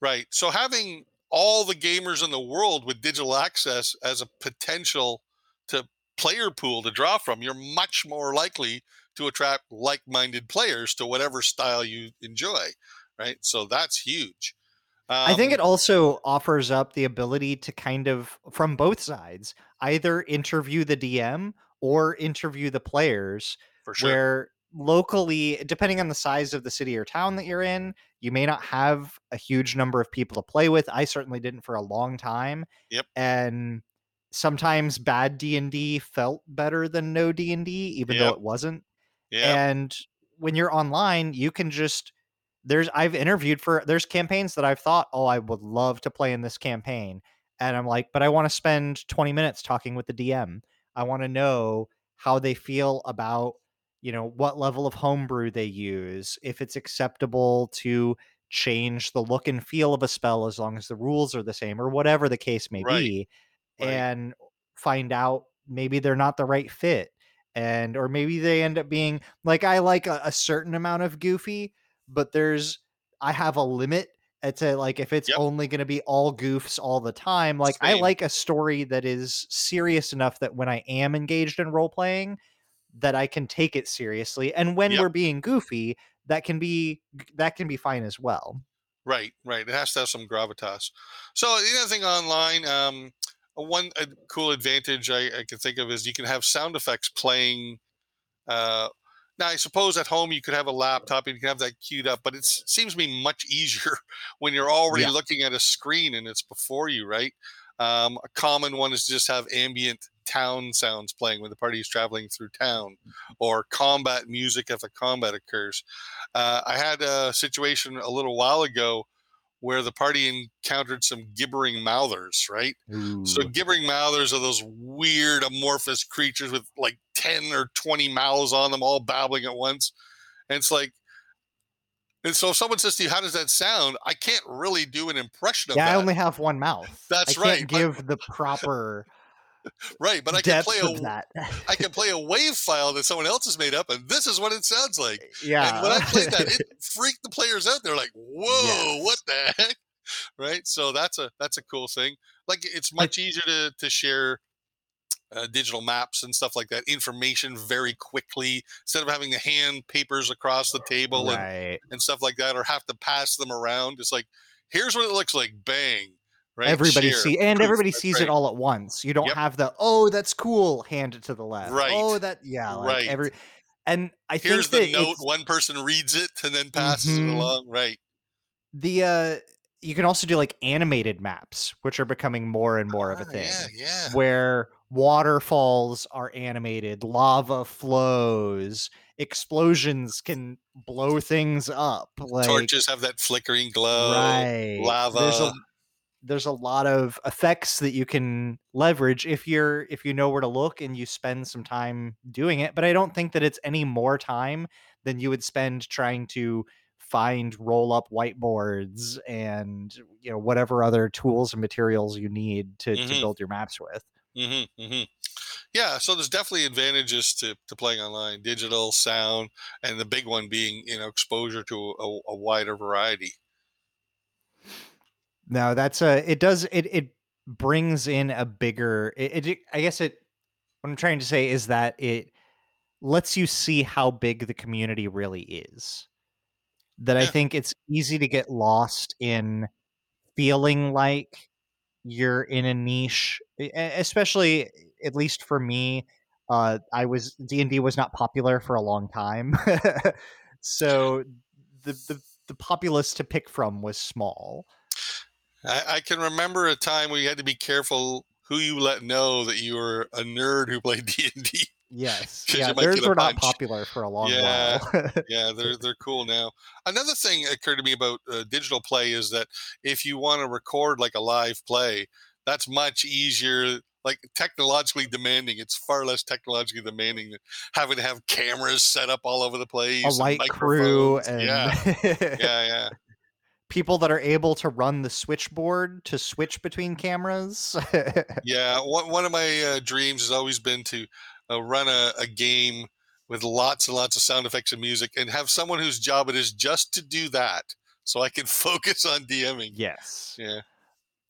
right so having all the gamers in the world with digital access as a potential to player pool to draw from you're much more likely to attract like-minded players to whatever style you enjoy right? So that's huge. I think Um, it also offers up the ability to kind of from both sides either interview the DM or interview the players for sure. where locally depending on the size of the city or town that you're in you may not have a huge number of people to play with. I certainly didn't for a long time Yep. and sometimes bad d&d felt better than no d&d even though it wasn't yeah. and when you're online you can just there's i've interviewed for there's campaigns that i've thought oh i would love to play in this campaign and i'm like but i want to spend 20 minutes talking with the dm i want to know how they feel about you know what level of homebrew they use if it's acceptable to change the look and feel of a spell as long as the rules are the same or whatever the case may Right, be right. and find out maybe they're not the right fit and or maybe they end up being like i like a, a certain amount of goofy but there's i have a limit it's a like if it's Yep. only going to be all goofs all the time like i like a story that is serious enough that when i am engaged in role playing that i can take it seriously and when Yep. we're being goofy that can be that can be fine as well Right, right. It has to have some gravitas. So the other thing online, um, one a cool advantage I, I can think of is you can have sound effects playing. Uh, now, I suppose at home you could have a laptop and you can have that queued up, but it seems to me much <laughs> easier when you're already Yeah. looking at a screen and it's before you, right? Um, a common one is to just have ambient town sounds playing when the party is traveling through town, or combat music if a combat occurs. Uh, I had a situation a little while ago where the party encountered some gibbering mouthers, right? So gibbering mouthers are those weird amorphous creatures with like 10 or 20 mouths on them all babbling at once. And it's like and so if someone says to you, How does that sound? I can't really do an impression of yeah that. i only have one mouth That's i right, but- give the proper right, but I can play a that. I can play a wave file that someone else has made up, and this is what it sounds like. yeah. And when I played that, it <laughs> freaked the players out. They're like, "Whoa, Yes. what the heck?" Right. So that's a that's a cool thing. Like it's much easier to to share uh, digital maps and stuff like that, information very quickly instead of having to hand papers across the table and, and stuff like that, or have to pass them around. It's like, here's what it looks like. Bang. Right. Everybody Share. see and Poof. everybody sees right. it all at once. You don't Yep. have the oh that's cool hand it to the left. Right. Oh that yeah like Right. every and I Here's think the note. One person reads it and then passes Mhm. it along. Right. the uh you can also do like animated maps which are becoming more and more of a Ah, thing Yeah. Yeah. where waterfalls are animated lava flows explosions can blow things up like Torches have that flickering glow. right lava. there's a there's a lot of effects that you can leverage if you're if you know where to look and you spend some time doing it but i don't think that it's any more time than you would spend trying to find roll up whiteboards and you know whatever other tools and materials you need to, to Mhm. build your maps with hmm hmm Yeah, so there's definitely advantages to, to playing online, digital, sound, and the big one being you know exposure to a, a wider variety. No that's a it does it it brings in a bigger it, it i guess it what i'm trying to say is that it lets you see how big the community really is. That i think it's easy to get lost in feeling like you're in a niche especially at least for me uh i was d&d was not popular for a long time. <laughs> So the, the the populace to pick from was small I, I can remember a time where you had to be careful who you let know that you were a nerd who played <laughs> D and D. Yes. Yeah, theirs were not popular for a long Yeah. while. <laughs> Yeah, they're they're cool now. Another thing occurred to me about uh, digital play is that if you want to record like a live play, that's much easier. Like technologically demanding, it's far less technologically demanding than having to have cameras set up all over the place. a light crew and yeah, <laughs> yeah, yeah. People that are able to run the switchboard to switch between cameras. <laughs> Yeah, one, one of my uh, dreams has always been to uh, run a, a game with lots and lots of sound effects and music and have someone whose job it is just to do that so I can <laughs> focus on DMing. yes. Yeah.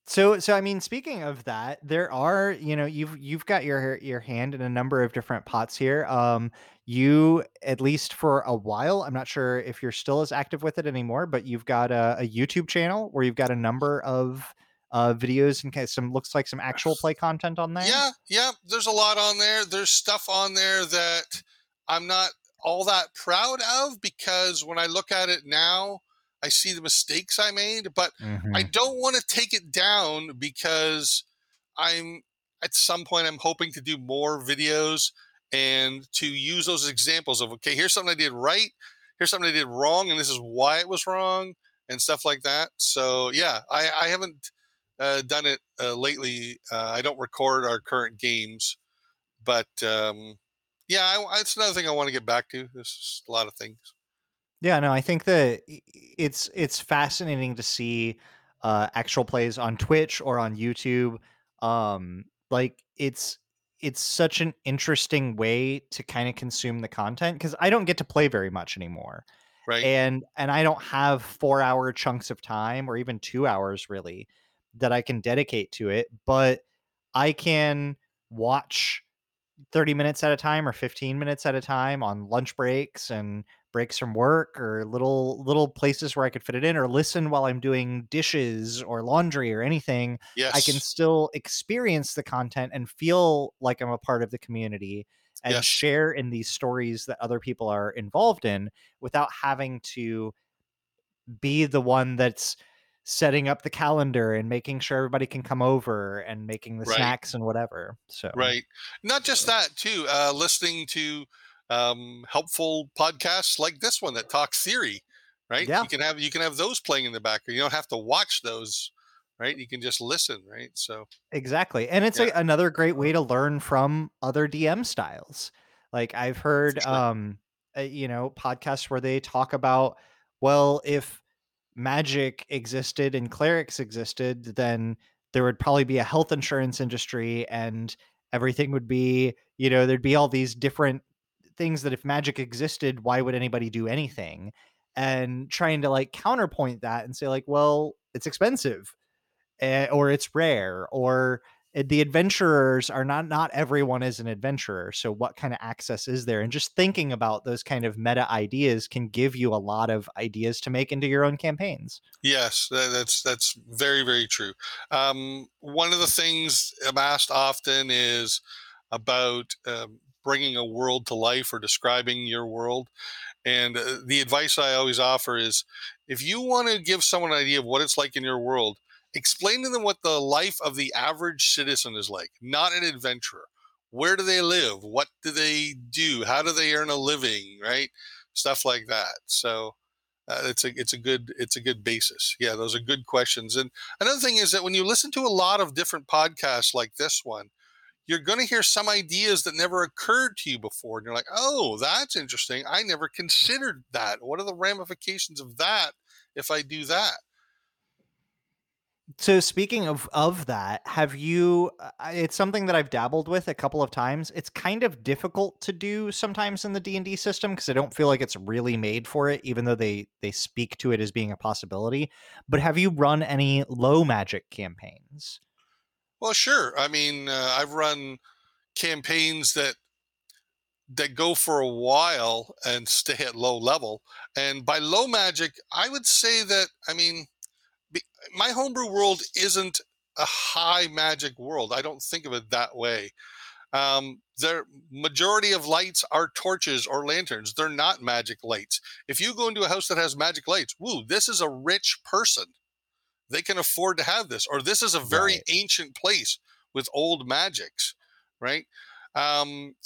So so I mean speaking of that, there are, you know, you've you've got your your hand in a number of different pots here. Um you at least for a while, I'm not sure if you're still as active with it anymore, but you've got a, a YouTube channel where you've got a number of uh videos and some looks like some actual play content on there. Yeah, yeah. There's a lot on there. There's stuff on there that I'm not all that proud of because when I look at it now, I see the mistakes I made, but Mhm. I don't want to take it down because I'm at some point I'm hoping to do more videos and to use those examples of okay, here's something I did right, here's something I did wrong, and this is why it was wrong, and stuff like that. So yeah, I, I haven't uh, done it uh, lately. Uh, I don't record our current games, but um, yeah, I, it's another thing I want to get back to. There's a lot of things. Yeah, no, I think that it's it's fascinating to see uh actual plays on Twitch or on YouTube. Um like it's it's such an interesting way to kind of consume the content cuz I don't get to play very much anymore. Right? And and I don't have 4-hour chunks of time or even 2 hours really that I can dedicate to it, but I can watch 30 minutes at a time or 15 minutes at a time on lunch breaks and breaks from work or little little places where I could fit it in or listen while I'm doing dishes or laundry or anything. yes. I can still experience the content and feel like I'm a part of the community and Yes. share in these stories that other people are involved in without having to be the one that's setting up the calendar and making sure everybody can come over and making the Right. snacks and whatever. So Right. Not just that, too. Uh, listening to um, helpful podcasts like this one that talk theory, right? Yeah. You can have you can have those playing in the background. You don't have to watch those, right? You can just listen, right? So Exactly. And it's Yeah. a, another great way to learn from other DM styles. Like I've heard sure. um uh, you know, podcasts where they talk about well, if magic existed and clerics existed, then there would probably be a health insurance industry and everything would be, you know, there'd be all these different things that if magic existed, why would anybody do anything? And trying to like counterpoint that and say, like, well, it's expensive eh, or it's rare or eh, the adventurers are not not everyone is an adventurer so what kind of access is there and just thinking about those kind of meta ideas can give you a lot of ideas to make into your own campaigns Yes, that's that's very very true. Um, one of the things I'm asked often is about um, bringing a world to life or describing your world, and uh, the advice I always offer is, if you want to give someone an idea of what it's like in your world, explain to them what the life of the average citizen is like, not an adventurer. Where do they live? What do they do? How do they earn a living? Right, stuff like that. So uh, it's a it's a good it's a good basis. Yeah, those are good questions. And another thing is that when you listen to a lot of different podcasts like this one, you're going to hear some ideas that never occurred to you before, and you're like, "Oh, that's interesting. I never considered that. What are the ramifications of that if I do that?" So speaking of of that, have you uh, it's something that I've dabbled with a couple of times. It's kind of difficult to do sometimes in the D&D system because I don't feel like it's really made for it even though they they speak to it as being a possibility. But have you run any low magic campaigns? Well, sure. I mean, uh, I've run campaigns that that go for a while and stay at low level. And by low magic, I would say that I mean be, my homebrew world isn't a high magic world. I don't think of it that way. Um, the majority of lights are torches or lanterns. They're not magic lights. If you go into a house that has magic lights, woo, this is a rich person. They can afford to have this, or this is a very Right. ancient place with old magics, right? Um,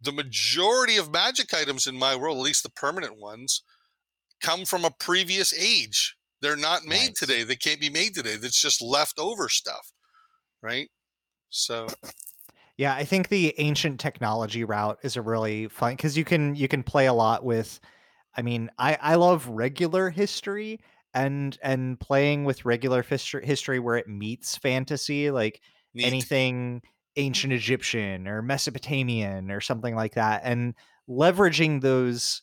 the majority of magic items in my world, at least the permanent ones, come from a previous age. They're not made today. They can't be made today. That's just leftover stuff, right? So Yeah, I think the ancient technology route is a really fun because you can you can play a lot with. I mean, I I love regular history and and playing with regular history history where it meets fantasy, like neat. anything ancient Egyptian or Mesopotamian or something like that, and leveraging those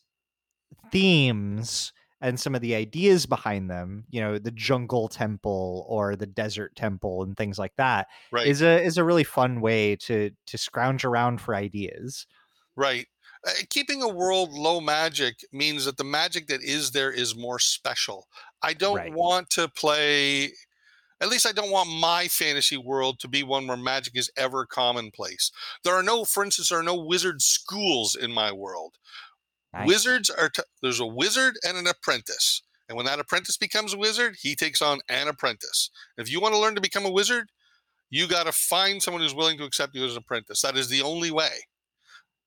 themes and some of the ideas behind them, you know, the jungle temple or the desert temple and things like that right. is a is a really fun way to to scrounge around for ideas. Right. Uh, keeping a world low magic means that the magic that is there is more special. I don't Right. want to play, at least I don't want my fantasy world to be one where magic is ever commonplace. There are no, for instance, there are no wizard schools in my world. Nice. Wizards are, t- there's a wizard and an apprentice. And when that apprentice becomes a wizard, he takes on an apprentice. If you want to learn to become a wizard, you got to find someone who's willing to accept you as an apprentice. That is the only way.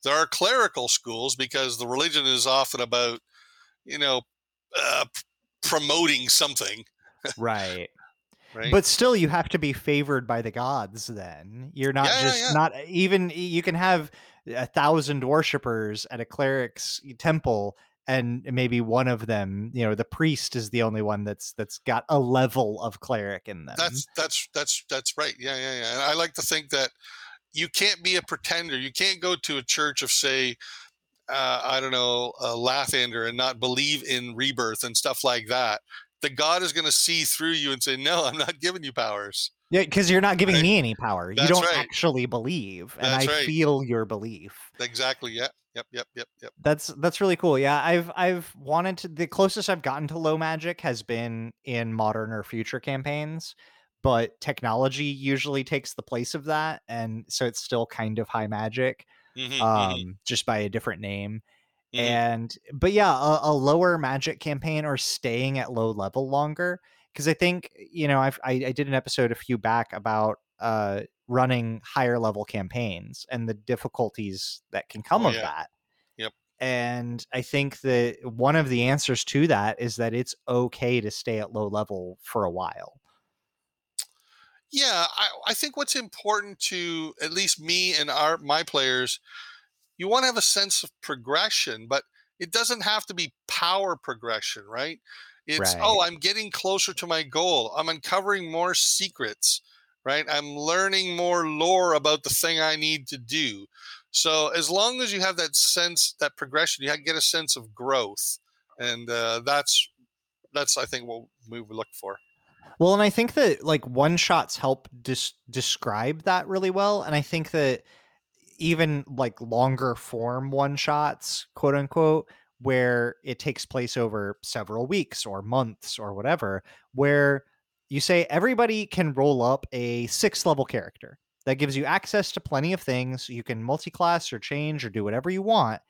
There are clerical schools because the religion is often about, you know, uh, promoting something, Right. <laughs> right? But still you have to be favored by the gods then. You're not Yeah, yeah, just yeah. not uh, even you can have a thousand worshippers at a cleric's temple and maybe one of them, you know, the priest is the only one that's that's got a level of cleric in them. That's that's that's that's right. Yeah, yeah, yeah. And I like to think that you can't be a pretender. You can't go to a church of say, uh, I don't know, uh, Lathander and not believe in rebirth and stuff like that. The God is going to see through you and say, "No, I'm not giving you powers." Yeah, because you're not giving Right. me any power. You don't right. actually believe, and That's I right. feel your belief. Exactly. Yeah. Yep. Yep. Yep. Yep. That's that's really cool. Yeah, I've I've wanted to the closest I've gotten to low magic has been in modern or future campaigns, but technology usually takes the place of that, and so it's still kind of high magic, Mhm, mhm, um, just by a different name. mhm. And but yeah, a, a lower magic campaign or staying at low level longer because I think you know I've I, I did an episode a few back about uh running higher level campaigns and the difficulties that can come Oh, of yeah. that. Yep. And I think that one of the answers to that is that it's okay to stay at low level for a while. Yeah, I, I think what's important to at least me and our my players, you want to have a sense of progression, but it doesn't have to be power progression, right? It's Right. oh, I'm getting closer to my goal. I'm uncovering more secrets. right? I'm learning more lore about the thing I need to do. So as long as you have that sense, that progression, you get a sense of growth, and uh, that's that's I think what we would look for. Well, and I think that like one shots help dis- describe that really well, and I think that even like longer form one shots, quote unquote, where it takes place over several weeks or months or whatever, where you say everybody can roll up a six level character that gives you access to plenty of things. You can multi-class or change or do whatever you want,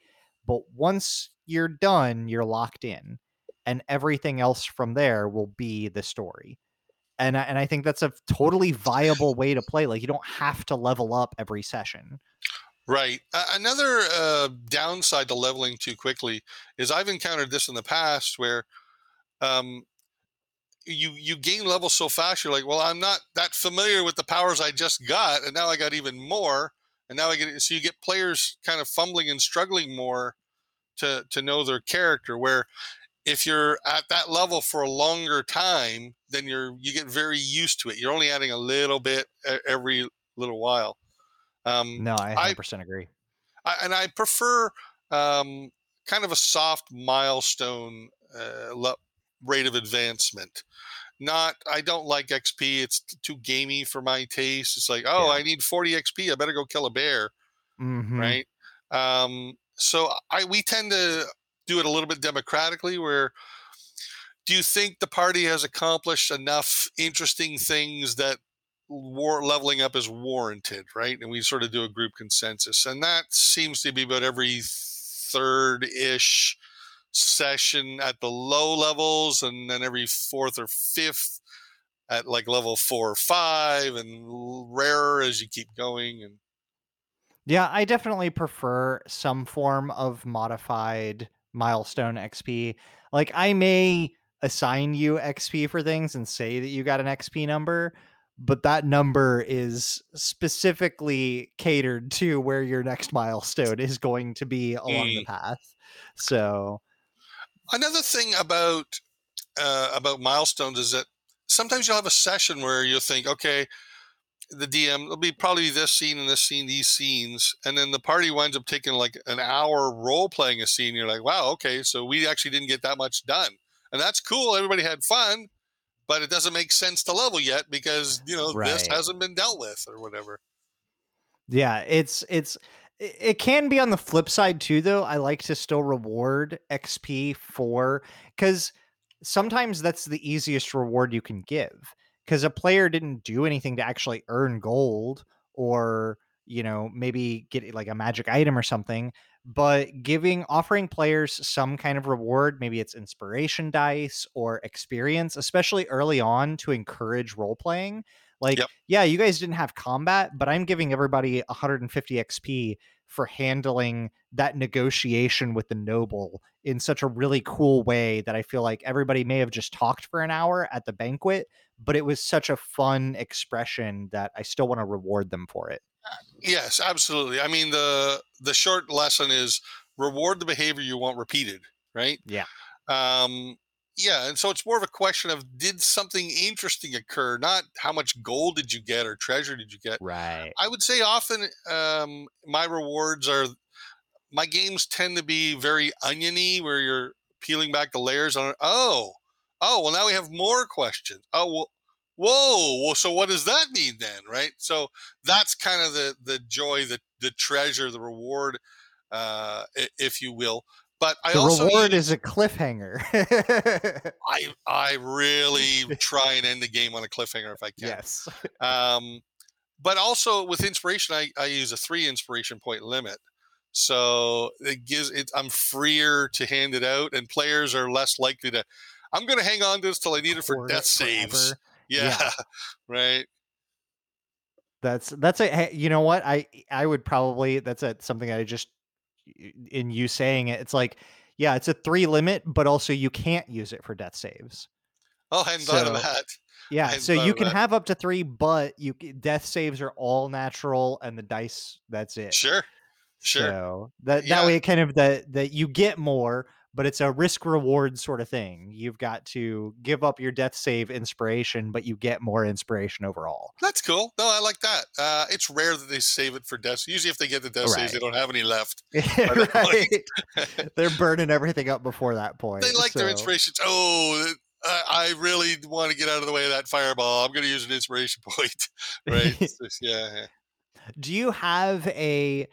but once you're done, you're locked in, and everything else from there will be the story. And and I think that's a totally viable way to play. Like you don't have to level up every session. Right. Uh, another uh, downside to leveling too quickly is I've encountered this in the past where um, you you gain levels so fast. You're like, well, I'm not that familiar with the powers I just got, and now I got even more, and now I get so you get players kind of fumbling and struggling more to to know their character. Where if you're at that level for a longer time, then you're you get very used to it. You're only adding a little bit every little while. Um, no, I 100% I, agree. I, and I prefer um, kind of a soft milestone uh, rate of advancement. Not, I don't like XP. It's too gamey for my taste. It's like, oh, yeah. I need 40 XP. I better go kill a bear, mm-hmm. right? Um, so I we tend to do it a little bit democratically. Where do you think the party has accomplished enough interesting things that war leveling up is warranted, right? And we sort of do a group consensus, and that seems to be about every third ish session at the low levels, and then every fourth or fifth at like level four or five, and rarer as you keep going. And yeah, I definitely prefer some form of modified milestone XP. Like I may assign you XP for things and say that you got an XP number, but that number is specifically catered to where your next milestone is going to be along mm. the path. So another thing about uh, about milestones is that sometimes you'll have a session where you'll think, okay, the DM it'll be probably this scene and this scene, these scenes, and then the party winds up taking like an hour role playing a scene. You're like, wow, okay, so we actually didn't get that much done, and that's cool. Everybody had fun, but it doesn't make sense to level yet because you know right. this hasn't been dealt with or whatever. Yeah, it's it's it can be on the flip side too though. I like to still reward XP for cuz sometimes that's the easiest reward you can give cuz a player didn't do anything to actually earn gold or you know maybe get eh, like a magic item or something but giving offering players some kind of reward maybe it's inspiration dice or experience especially early on to encourage role playing like yep. yeah you guys didn't have combat but i'm giving everybody 150 xp for handling that negotiation with the noble in such a really cool way that i feel like everybody may have just talked for an hour at the banquet but it was such a fun expression that i still want to reward them for it Yes, absolutely. I mean the the short lesson is reward the behavior you want repeated, right? Yeah. Um yeah, and so it's more of a question of did something interesting occur, not how much gold did you get or treasure did you get. Right. I would say often um my rewards are my games tend to be very oniony where you're peeling back the layers on oh oh well now we have more questions oh well whoa well so what does that mean then right so that's kind of the the joy the the treasure the reward uh if you will but I the also reward is a cliffhanger. <laughs> I I really <laughs> try and end the game on a cliffhanger if I can. Yes. <laughs> Um, but also with inspiration, I, I use a three inspiration point limit, so it gives it. I'm freer to hand it out, and players are less likely to. I'm going to hang on to this till I need it for death saves. Yeah, yeah. <laughs> right. That's that's a you know what I I would probably that's a something I just in you saying it it's like yeah it's a three limit but also you can't use it for death saves. Oh, I hadn't <laughs> so, thought of that. Yeah, so you can that. have up to three, but you death saves are all natural, and the dice that's it. Sure, sure. So that yeah. that way, kind of that that you get more, but it's a risk reward sort of thing. You've got to give up your death save inspiration, but you get more inspiration overall. That's cool. No, I like that. Uh, it's rare that they save it for death. Usually, if they get the death Right. saves, they don't have any left. <laughs> <laughs> They're burning everything up before that point. They like their inspirations. Oh, I, I really want to get out of the way of that fireball. I'm going to use an inspiration <laughs> point. right? It's just- yeah, yeah. Do you have a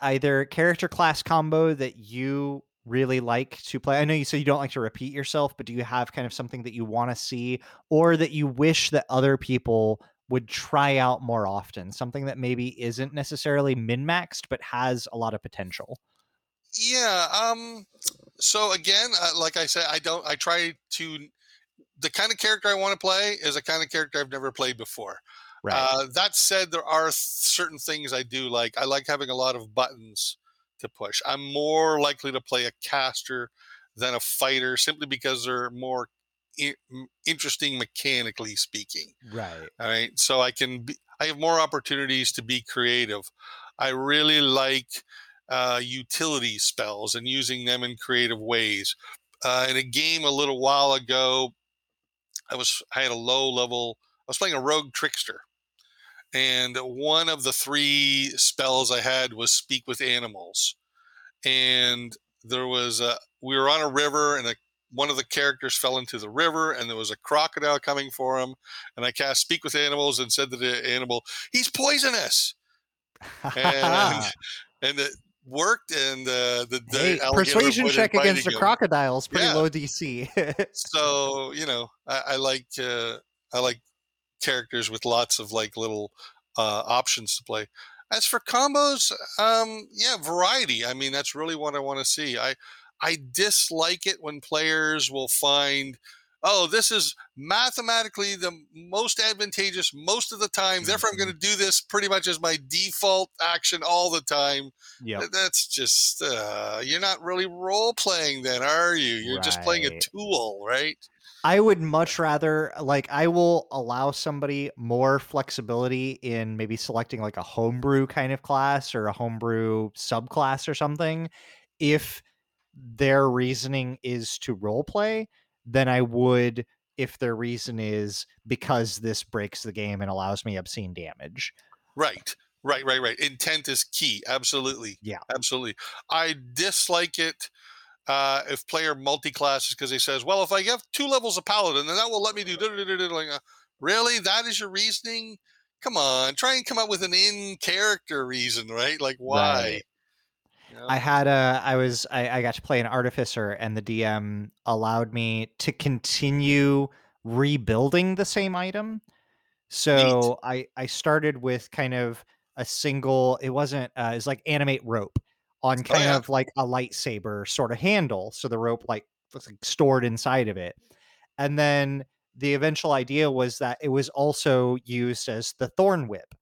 either character class combo that you really like to play? I know you said you don't like to repeat yourself, but do you have kind of something that you want to see or that you wish that other people would try out more often? Something that maybe isn't necessarily min-maxed but has a lot of potential. Yeah. Um. So again, uh, like I said, I don't. I try to. The kind of character I want to play is a kind of character I've never played before. Right. Uh, that said, there are certain things I do like. I like having a lot of buttons to push. I'm more likely to play a caster than a fighter simply because they're more i- interesting mechanically speaking. right. All right. So I can be, I have more opportunities to be creative. I really like uh, utility spells and using them in creative ways. Uh, in a game a little while ago, I was I had a low level. I was playing a rogue trickster, and one of the three spells I had was speak with animals, and there was a we were on a river and a one of the characters fell into the river and there was a crocodile coming for him and i cast speak with animals and said to the animal he's poisonous and <laughs> and it worked and uh, the, the hey, persuasion check against him. crocodile is pretty Yeah. low DC. <laughs> so you know i, I like uh, i like characters with lots of like little uh, options to play. As for combos um yeah variety i mean that's really what i want to see. I i dislike it when players will find oh this is mathematically the most advantageous most of the time. Therefore i'm going to do this pretty much as my default action all the time. Yeah, That's just uh, you're not really role playing then, are you? You're just playing a tool, right? I would much rather like I will allow somebody more flexibility in maybe selecting like a homebrew kind of class or a homebrew subclass or something if their reasoning is to role play than I would if their reason is because this breaks the game and allows me obscene damage. Right, right, right, right. Intent is key. Absolutely. Yeah. absolutely. I dislike it uh, if player multi-classes because he says, "Well, if I have two levels of paladin, then that will let me do." Really, that is your reasoning? Come on, try and come up with an in-character reason, right? Like why? Right. I had a I was I, I got to play an artificer and the DM allowed me to continue rebuilding the same item. So I I started with kind of a single it wasn't uh it's like animate rope on oh, kind yeah. of like a lightsaber sort of handle. So the rope like was like stored inside of it. And then the eventual idea was that it was also used as the thorn whip,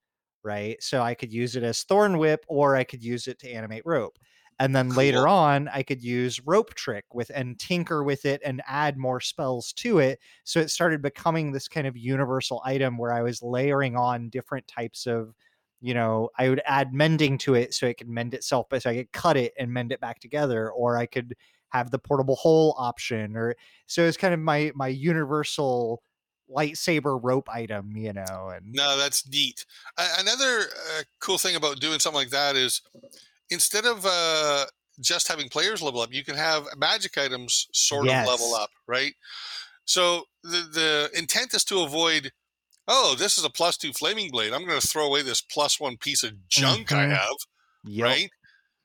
right? So I could use it as thorn whip or I could use it to animate rope. And then later on, I could use rope trick with and tinker with it and add more spells to it. So it started becoming this kind of universal item where I was layering on different types of, you know, I would add mending to it so it could mend itself, but so I could cut it and mend it back together, or I could have the portable hole option, or so it's kind of my my universal lightsaber rope item, you know, and No, that's neat. A- Another uh, cool thing about doing something like that is instead of uh, just having players level up, you can have magic items sort of level up, right? So the the intent is to avoid. Oh, this is a plus two flaming blade. I'm going to throw away this plus one piece of junk I Mhm. have, Yep. right?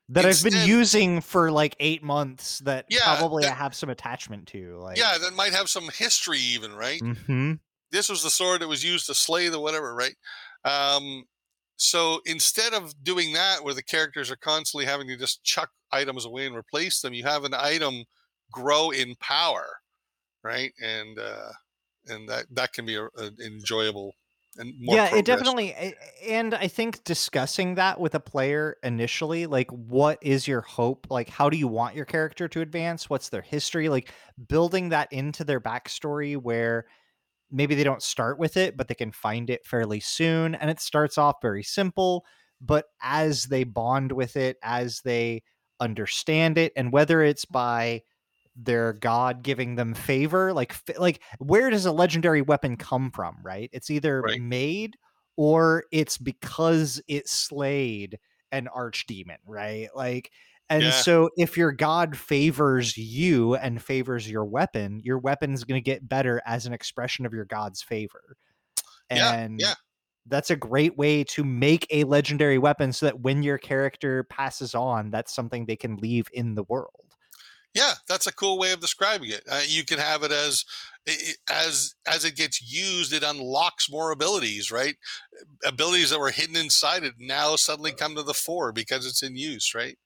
that I've been using for like eight months that Yeah, probably I have some attachment to. Like, Yeah, that might have some history, even, right? hmm this was the sword that was used to slay the whatever, right? Um, so instead of doing that, where the characters are constantly having to just chuck items away and replace them, you have an item grow in power, right? And uh, and that that can be a, an enjoyable and more yeah, it definitely. And I think discussing that with a player initially, like, what is your hope? Like, how do you want your character to advance? What's their history? Like, building that into their backstory where maybe they don't start with it, but they can find it fairly soon. And it starts off very simple, but as they bond with it, as they understand it, and whether it's by their god giving them favor like like where does a legendary weapon come from right it's either Right. made or it's because it slayed an archdemon right like and Yeah. so if your god favors you and favors your weapon your weapon's going to get better as an expression of your god's favor Yeah, and yeah. that's a great way to make a legendary weapon so that when your character passes on that's something they can leave in the world Yeah, that's a cool way of describing it. Uh, you can have it as as as it gets used, it unlocks more abilities, right? Abilities that were hidden inside it now suddenly come to the fore because it's in use, right?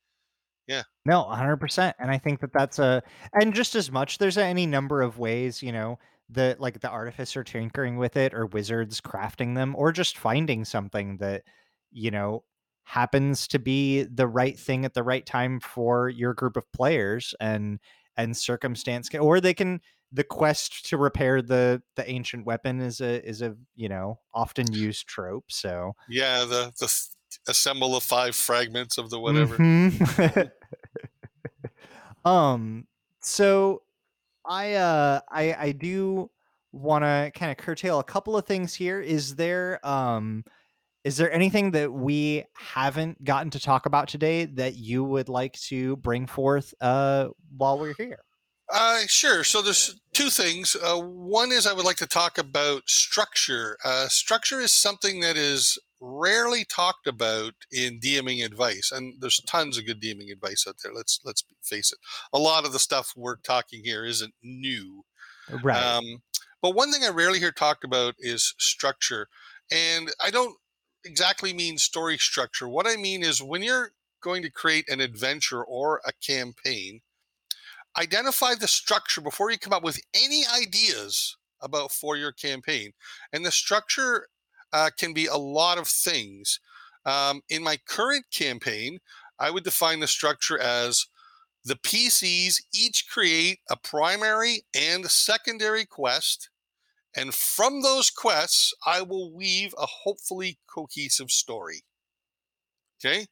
Yeah. No, 100%. And I think that that's a, and just as much, there's any number of ways, you know, that like the artificer tinkering with it or wizards crafting them or just finding something that, you know, happens to be the right thing at the right time for your group of players and, and circumstance, can, or they can, the quest to repair the the ancient weapon is a is a you know often used trope so Yeah, the the th- assemble the five fragments of the whatever. Mhm. <laughs> um so i uh i i do want to kind of curtail a couple of things here is there um is there anything that we haven't gotten to talk about today that you would like to bring forth uh while we're here Uh, sure. So there's two things. Uh, one is I would like to talk about structure. Uh, structure is something that is rarely talked about in DMing advice, and there's tons of good DMing advice out there. Let's let's face it. A lot of the stuff we're talking here isn't new. right Um, but one thing I rarely hear talked about is structure. And I don't exactly mean story structure. What I mean is when you're going to create an adventure or a campaign, identify the structure before you come up with any ideas about for your campaign. And the structure uh, can be a lot of things. Um, in my current campaign, I would define the structure as the PCs each create a primary and secondary quest. And from those quests, I will weave a hopefully cohesive story. Okay.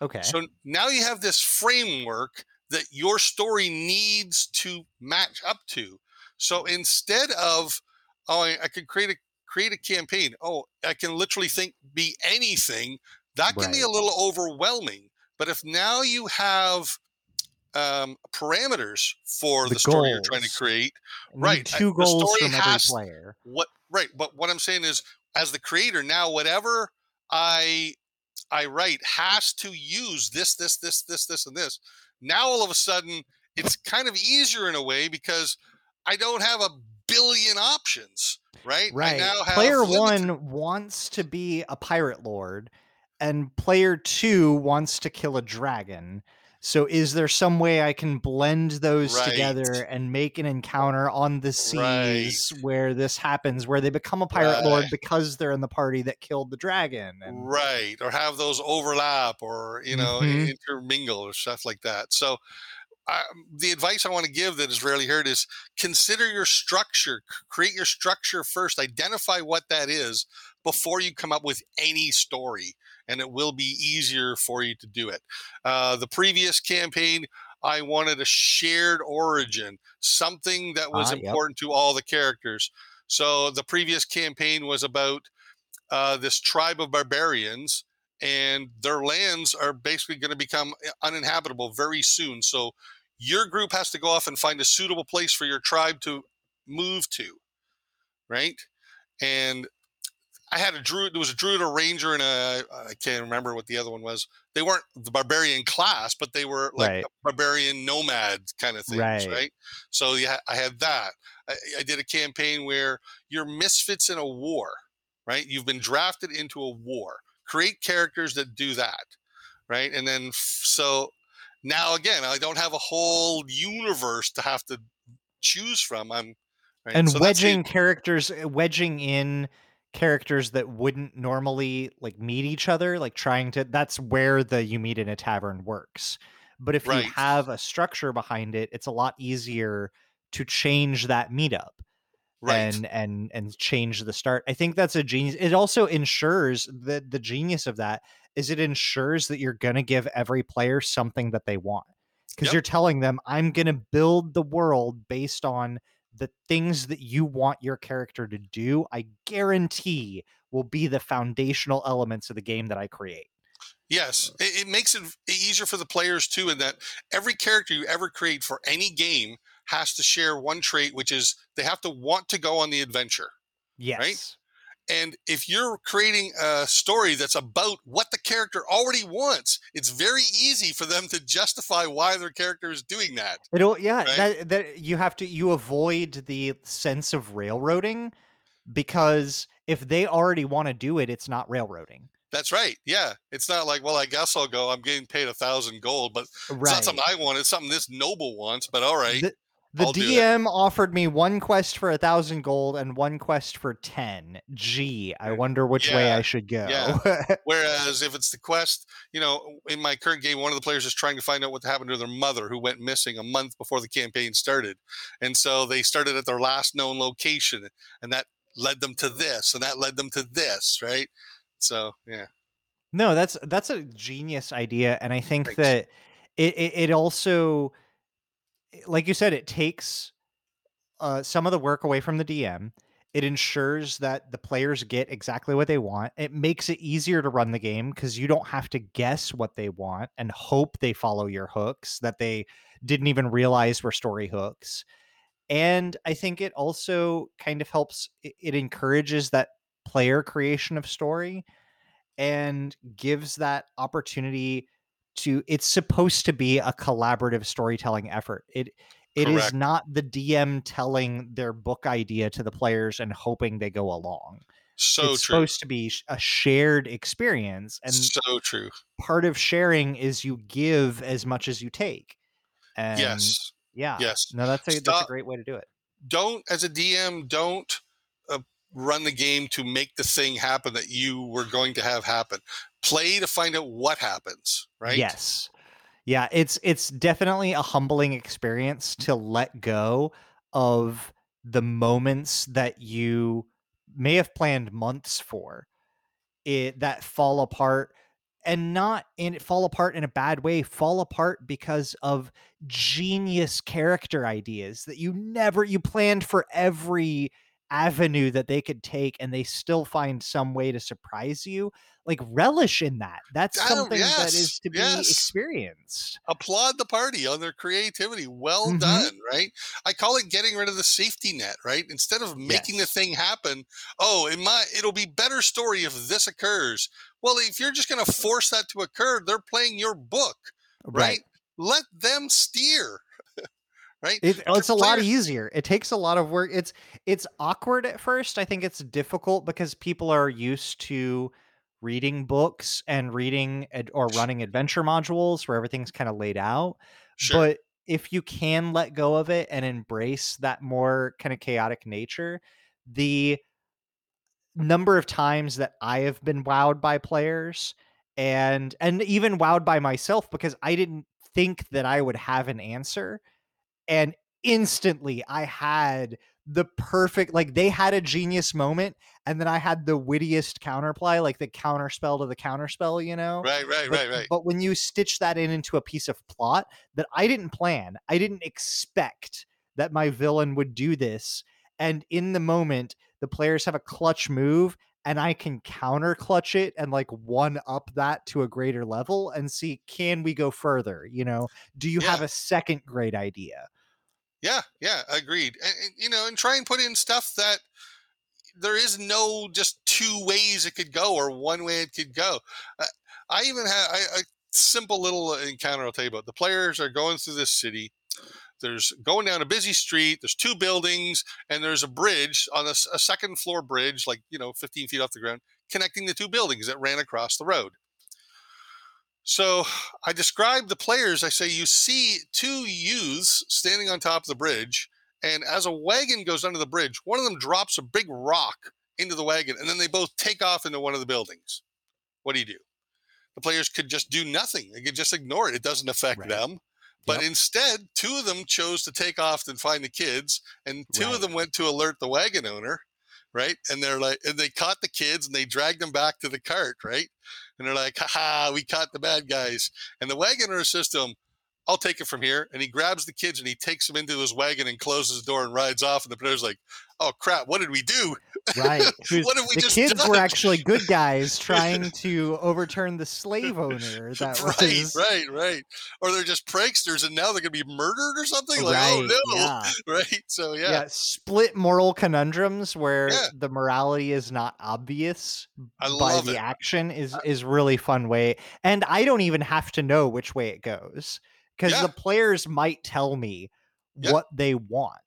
okay So now you have this framework that your story needs to match up to. So instead of, oh, I, I could create a create a campaign. Oh, I can literally think be anything. That can be a little overwhelming. But if now you have um, parameters for The the, story you're trying to create, We right, I- two the goals story from every player what right but what i'm saying is as the creator now whatever i i write has to use this this this this this and this now all of a sudden it's kind of easier in a way because i don't have a billion options right I Right. player limited- one wants to be a pirate lord, and player two wants to kill a dragon. So, is there some way I can blend those together and make an encounter on the Right. seas where this happens, where they become a pirate lord because they're in the party that killed the dragon? And right or have those overlap or you know Mhm. intermingle or stuff like that so um, the advice i want to give that is rarely heard is consider your structure create your structure first identify what that is before you come up with any story and it will be easier for you to do it uh, the previous campaign i wanted a shared origin something that was yep. important to all the characters so the previous campaign was about uh, this tribe of barbarians, and their lands are basically going to become uh, uninhabitable very soon. So your group has to go off and find a suitable place for your tribe to move to, right? And I had a druid. There was a druid, a ranger, and a I can't remember what the other one was. They weren't the barbarian class, but they were like Right. barbarian nomad kind of things, Right. right? So yeah, I had that. I, I did a campaign where you're misfits in a war, right? You've been drafted into a war. Create characters that do that, right? And then so now again, I don't have a whole universe to have to choose from. I'm right? and So wedging characters uh, wedging in characters that wouldn't normally like meet each other like trying to that's where the you meet in a tavern works but if Right. you have a structure behind it it's a lot easier to change that meetup right. and and and change the start i think that's a genius it also ensures that the genius of that is it ensures that you're going to give every player something that they want because Yep. you're telling them I'm going to build the world based on the things that you want your character to do. I guarantee will be the foundational elements of the game that I create. Yes, it, it makes it easier for the players too, in that every character you ever create for any game has to share one trait, which is they have to want to go on the adventure. Yes. And if you're creating a story that's about what the character already wants, it's very easy for them to justify why their character is doing that. It'll yeah, Right? that that you have to you avoid the sense of railroading because if they already want to do it, it's not railroading. That's right. Yeah. It's not like, well, I guess I'll go. I'm getting paid a thousand gold, but it's not something I want. It's something this noble wants, but all right. The, the I'll. DM offered me one quest for a thousand gold and one quest for ten. Gee, I wonder which way I should go. yeah. <laughs> Whereas if it's the quest, you know, in my current game, one of the players is trying to find out what happened to their mother who went missing a month before the campaign started. And so they started at their last known location and that led them to this and that led them to this, right? So, yeah. No, that's that's a genius idea, and I think Thanks. that it, it it also, like you said, it takes uh, some of the work away from the DM. It ensures that the players get exactly what they want. It makes it easier to run the game because you don't have to guess what they want and hope they follow your hooks that they didn't even realize were story hooks. And I think it also kind of helps. It encourages that player creation of story and gives that opportunity to it's supposed to be a collaborative storytelling effort it it is Correct. not the dm telling their book idea to the players and hoping they go along So it's true. supposed to be a shared experience and so true. part of sharing is you give as much as you take and yes. yeah yes. no that's a that's a great way to do it Don't, as a DM, don't uh, run the game to make the thing happen that you were going to have happen. Play to find out what happens, right? Yes. Yeah, it's it's definitely a humbling experience to let go of the moments that you may have planned months for it that fall apart and not in fall apart in a bad way fall apart because of genius character ideas that you never you planned for every avenue that they could take and they still find some way to surprise you like relish in that that's Oh, something that yes, is to be yes. experienced applaud the party on their creativity. Well Mhm. done, right? I call it getting rid of the safety net, right? Instead of making Yes. the thing happen, oh, in my it'll be better story if this occurs. Well, if you're just going to force that to occur, they're playing your book, right? Let them steer. Right? It, it's a the lot easier. It takes a lot of work. It's it's awkward at first. I think it's difficult because people are used to reading books and reading ad- or running adventure modules where everything's kind of laid out. Sure. But if you can let go of it and embrace that more kind of chaotic nature, the number of times that I have been wowed by players and and even wowed by myself because I didn't think that I would have an answer and instantly I had the perfect like they had a genius moment and then I had the wittiest counterplay like the counterspell to the counterspell, you know? right, right, But- right, right. But when you stitch that in into a piece of plot that I didn't plan, I didn't expect that my villain would do this. And in the moment, the players have a clutch move and I can counter clutch it and like one up that to a greater level and see can we go further? You know, do you have a second great idea? Yeah, yeah, agreed. And, and, you know, and try and put in stuff that there is no just two ways it could go or one way it could go. Uh, I even had a simple little encounter I'll tell you about. The players are going through this city. There's going down a busy street. There's two buildings, and there's a bridge on a second floor bridge, like you know, 15 feet off the ground, connecting the two buildings that ran across the road. So I describe the players. I say, you see two youths standing on top of the bridge, and as a wagon goes under the bridge, one of them drops a big rock into the wagon, and then they both take off into one of the buildings. What do you do? The players could just do nothing. They could just ignore it. It doesn't affect Right. them. But Yep. instead, two of them chose to take off and find the kids, and two Right. of them went to alert the wagon owner, right? And they're like, and they caught the kids and they dragged them back to the cart, right? And they're like, "Ha ha, we caught the bad guys." And the Wagoner them, I'll take it from here. And he grabs the kids and he takes them into his wagon and closes the door and rides off. And the player's like, oh crap, what did we do? Right. <laughs> What have we the just kids done? were actually good guys <laughs> trying to overturn the slave owner. <laughs> That right, was right, right. Or they're just pranksters and now they're going to be murdered or something. Like, oh, right. oh no, Yeah. right? So yeah. yeah, split moral conundrums where Yeah. the morality is not obvious I by the it. action is is really fun way and i don't even have to know which way it goes because Yeah. the players might tell me Yeah. what they want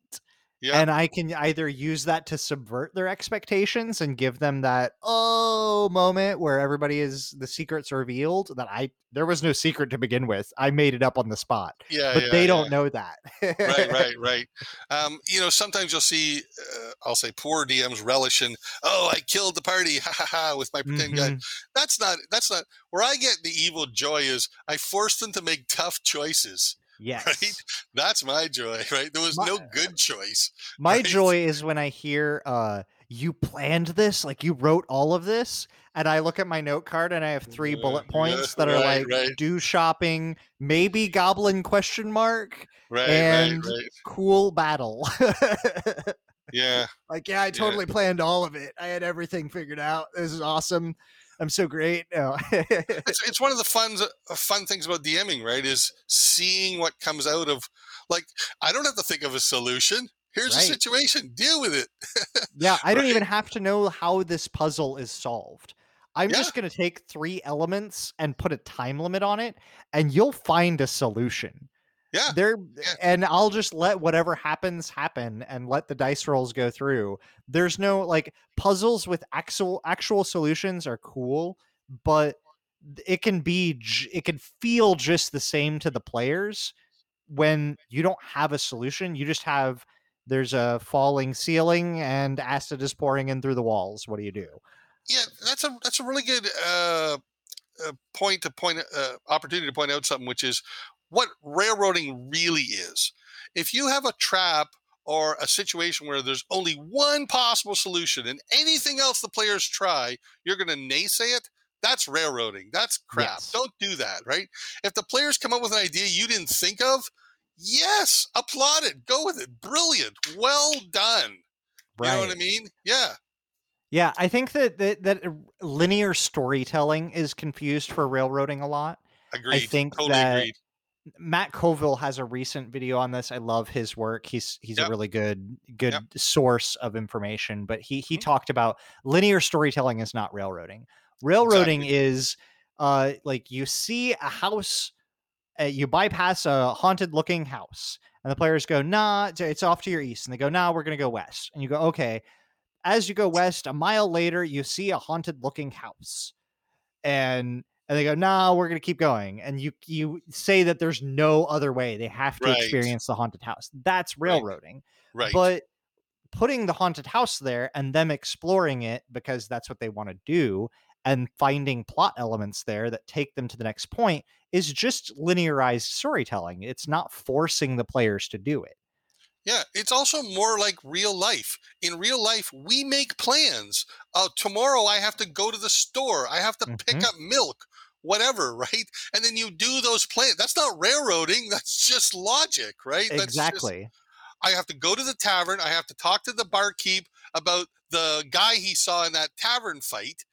Yeah. and i can either use that to subvert their expectations and give them that oh moment where everybody is the secrets revealed that i there was no secret to begin with i made it up on the spot yeah, but yeah, they yeah. don't know that right, <laughs> right, right. Um, you know, sometimes you'll see, uh, I'll say, poor DMs relish in, oh, I killed the party, ha ha ha, with my pretend gun. Mhm. That's not. That's not where I get the evil joy. Is I force them to make tough choices. Yes <laughs> That's my joy, right? There was no good choice. <laughs> My right? joy is when I hear uh you planned this, like you wrote all of this, and I look at my note card and I have three Yeah, bullet yeah, points that are right, like right. do shopping, maybe goblin question mark, Right, And- right, right. cool battle. <laughs> Yeah, like, yeah, I Yeah. totally planned all of it. I had everything figured out. This is awesome. I'm so great. No. <laughs> it's, it's one of the fun uh, fun things about DMing, right? Is seeing what comes out of. Like, I don't have to think of a solution. Here's Right. a situation. Deal with it. <laughs> Yeah, I don't even have to know how this puzzle is solved. I'm Yeah. just going to take three elements and put a time limit on it, and you'll find a solution. Yeah. There, Yeah. and I'll just let whatever happens happen and let the dice rolls go through. There's no like puzzles with actual actual solutions are cool, but it can be it can feel just the same to the players when you don't have a solution. You just have there's a falling ceiling and acid is pouring in through the walls. What do you do? Yeah, that's a that's a really good uh, uh, point to point uh, opportunity to point out something, which is what railroading really is. If you have a trap or a situation where there's only one possible solution and anything else the players try, you're going to naysay it. That's railroading. That's crap. Yes. Don't do that, right? If the players come up with an idea you didn't think of, yes, applaud it. Go with it. Brilliant. Well done. You know what I mean? Yeah. Yeah, I think that that, that linear storytelling is confused for railroading a lot. Agreed. think totally that agreed. Matt Colville has a recent video on this. I love his work. He's he's Yep. a really good good Yep. source of information. But he he Mhm. talked about linear storytelling is not railroading. Railroading is uh like you see a house, uh, you bypass a haunted looking house, and the players go, "Nah, it's- it's off to your east," and they go, "Nah, we're gonna go west," and you go, "Okay." As you go west, a mile later, you see a haunted looking house, and and they go, "No, we're gonna keep going." And you you say that there's no other way; they have to Right. experience the haunted house. That's railroading. Right. But putting the haunted house there and them exploring it because that's what they want to do, and finding plot elements there that take them to the next point is just linearized storytelling. It's not forcing the players to do it. Yeah, it's also more like real life. In real life, we make plans. Uh, tomorrow, I have to go to the store. I have to pick Mhm. up milk, whatever, <laughs> right? And then you do those plans. That's not railroading. <laughs> That's just logic, right? That's just- exactly. I have to go to the tavern. I have to talk to the barkeep about the guy he saw in that tavern fight,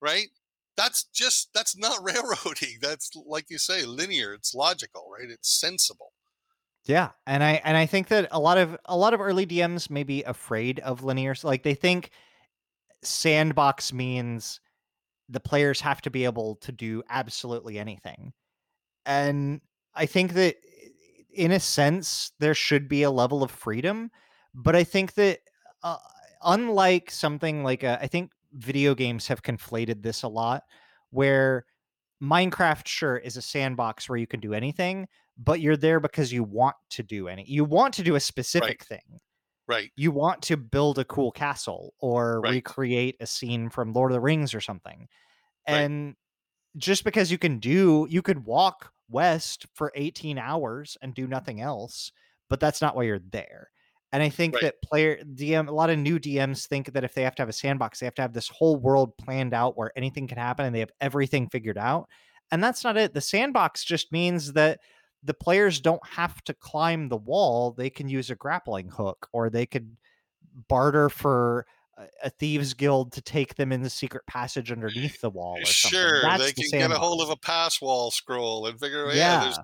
right? That's just that's not <laughs> railroading. That's like you say, linear. It's logical, right? It's sensible. Yeah, and I and I think that a lot of a lot of early DMs may be afraid of linear. Like they think sandbox means the players have to be able to do absolutely anything. And I think that in a sense there should be a level of freedom, but I think that uh, unlike something like a, I think video games have conflated this a lot where Minecraft sure is a sandbox where you can do anything, but you're there because you want to do any. You want to do a specific thing. Right. You want to build a cool castle or Right. recreate a scene from Lord of the Rings or something. Right. And just because you can do, you could walk west for 18 hours and do nothing else, but that's not why you're there. And I think Right. that player DM, a lot of new DMs think that if they have to have a sandbox, they have to have this whole world planned out where anything can happen and they have everything figured out. And that's not it. The sandbox just means that the players don't have to climb the wall. They can use a grappling hook or they could barter for a- thieves guild to take them in the secret passage eh, underneath the wall or. Sure, That's they the can get a hold of a passwall scroll and figure out yeah, Yeah.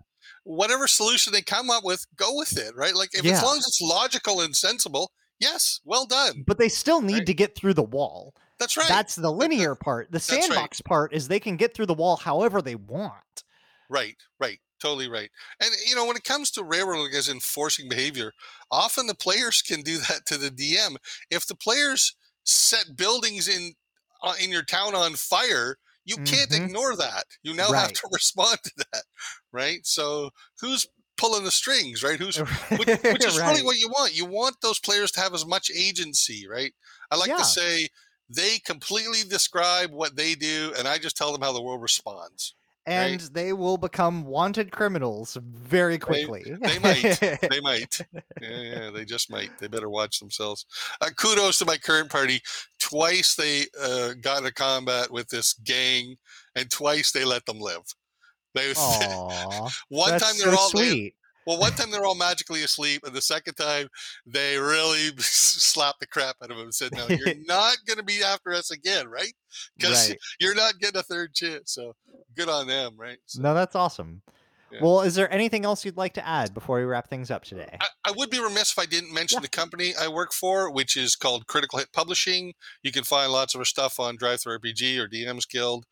whatever solution they come up with, go with it, right? Like if Yeah. as long as it's logical and sensible, yes, well done. But they still need Right. to get through the wall. That's right. That's the linear part. The right. sandbox part is they can get through the wall however they want. Right, right, totally right. And you know, when it comes to railroading as enforcing behavior, often the players can do that to the DM. If the players set buildings in uh, in your town on fire, you can't Mhm. ignore that. You now have to <laughs> respond to that, right? So who's pulling the strings, right? Who's <laughs> which, which is really what you want. You want those players to have as much agency, right? I like Yeah. to say they completely describe what they do, and I just tell them how the world responds. And they will become wanted criminals very quickly. They might. <laughs> they might. Yeah, yeah, they just might. They better watch themselves. Uh, kudos to my current party. Twice they uh, got into combat with this gang, and twice they let them live. They, <laughs> Aw, one that's time they're so all they- sweet. Well, one time they're all magically asleep, and the second time they really <laughs> slapped the crap out of him and said, "No, you're <laughs> not going to be after us again, right? Because Right. <laughs> you're not getting a third chance." So good on them, right? So, No, that's awesome. Yeah. Well, is there anything else you'd like to add before we wrap things up today? I, I would be remiss if I didn't mention Yeah. the company I work for, which is called Critical Hit Publishing. You can find lots of our stuff on DriveThruRPG or DM's Guild.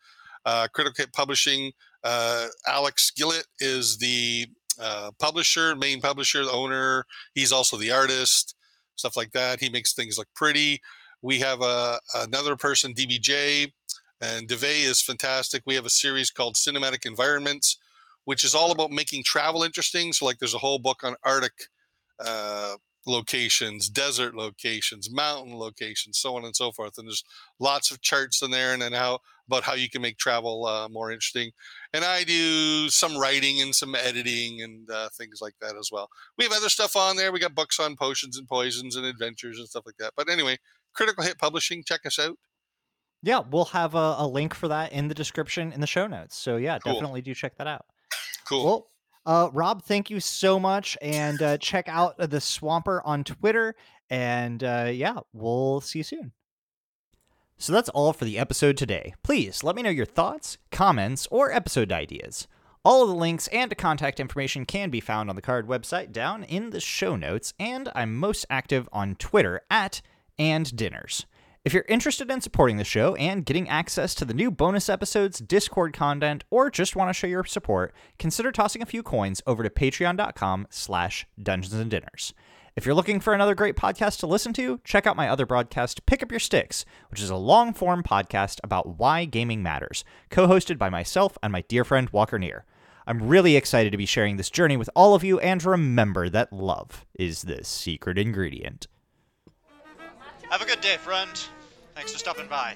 Uh, Critical Hit Publishing. Uh, Alex Gillett is the uh, publisher, main publisher, the owner. He's also the artist, stuff like that. He makes things look pretty. We have a, another person, DBJ, and DeVay is fantastic. We have a series called Cinematic Environments, which is all about making travel interesting. So, like, there's a whole book on Arctic uh, locations, desert locations, mountain locations, so on and so forth. And there's lots of charts in there, and then how about how you can make travel uh, more interesting. And I do some writing and some editing and uh, things like that as well. We have other stuff on there. We got books on potions and poisons and adventures and stuff like that. But anyway, Critical Hit Publishing, check us out. Yeah, we'll have a, a link for that in the description in the show notes. So yeah, Cool. definitely do check that out. Cool. Well, uh, Rob, thank you so much, and uh, check out uh, the Swamper on Twitter. And uh, yeah, we'll see you soon. So that's all for the episode today. Please let me know your thoughts, comments, or episode ideas. All of the links and contact information can be found on the card website down in the show notes, and I'm most active on Twitter at and dinners. If you're interested in supporting the show and getting access to the new bonus episodes, Discord content, or just want to show your support, consider tossing a few coins over to patreon.com slash dungeons and dinners. If you're looking for another great podcast to listen to, check out my other broadcast, Pick Up Your Sticks, which is a long form podcast about why gaming matters, co hosted by myself and my dear friend Walker Neer. I'm really excited to be sharing this journey with all of you, and remember that love is the secret ingredient. Have a good day, friend. Thanks for stopping by.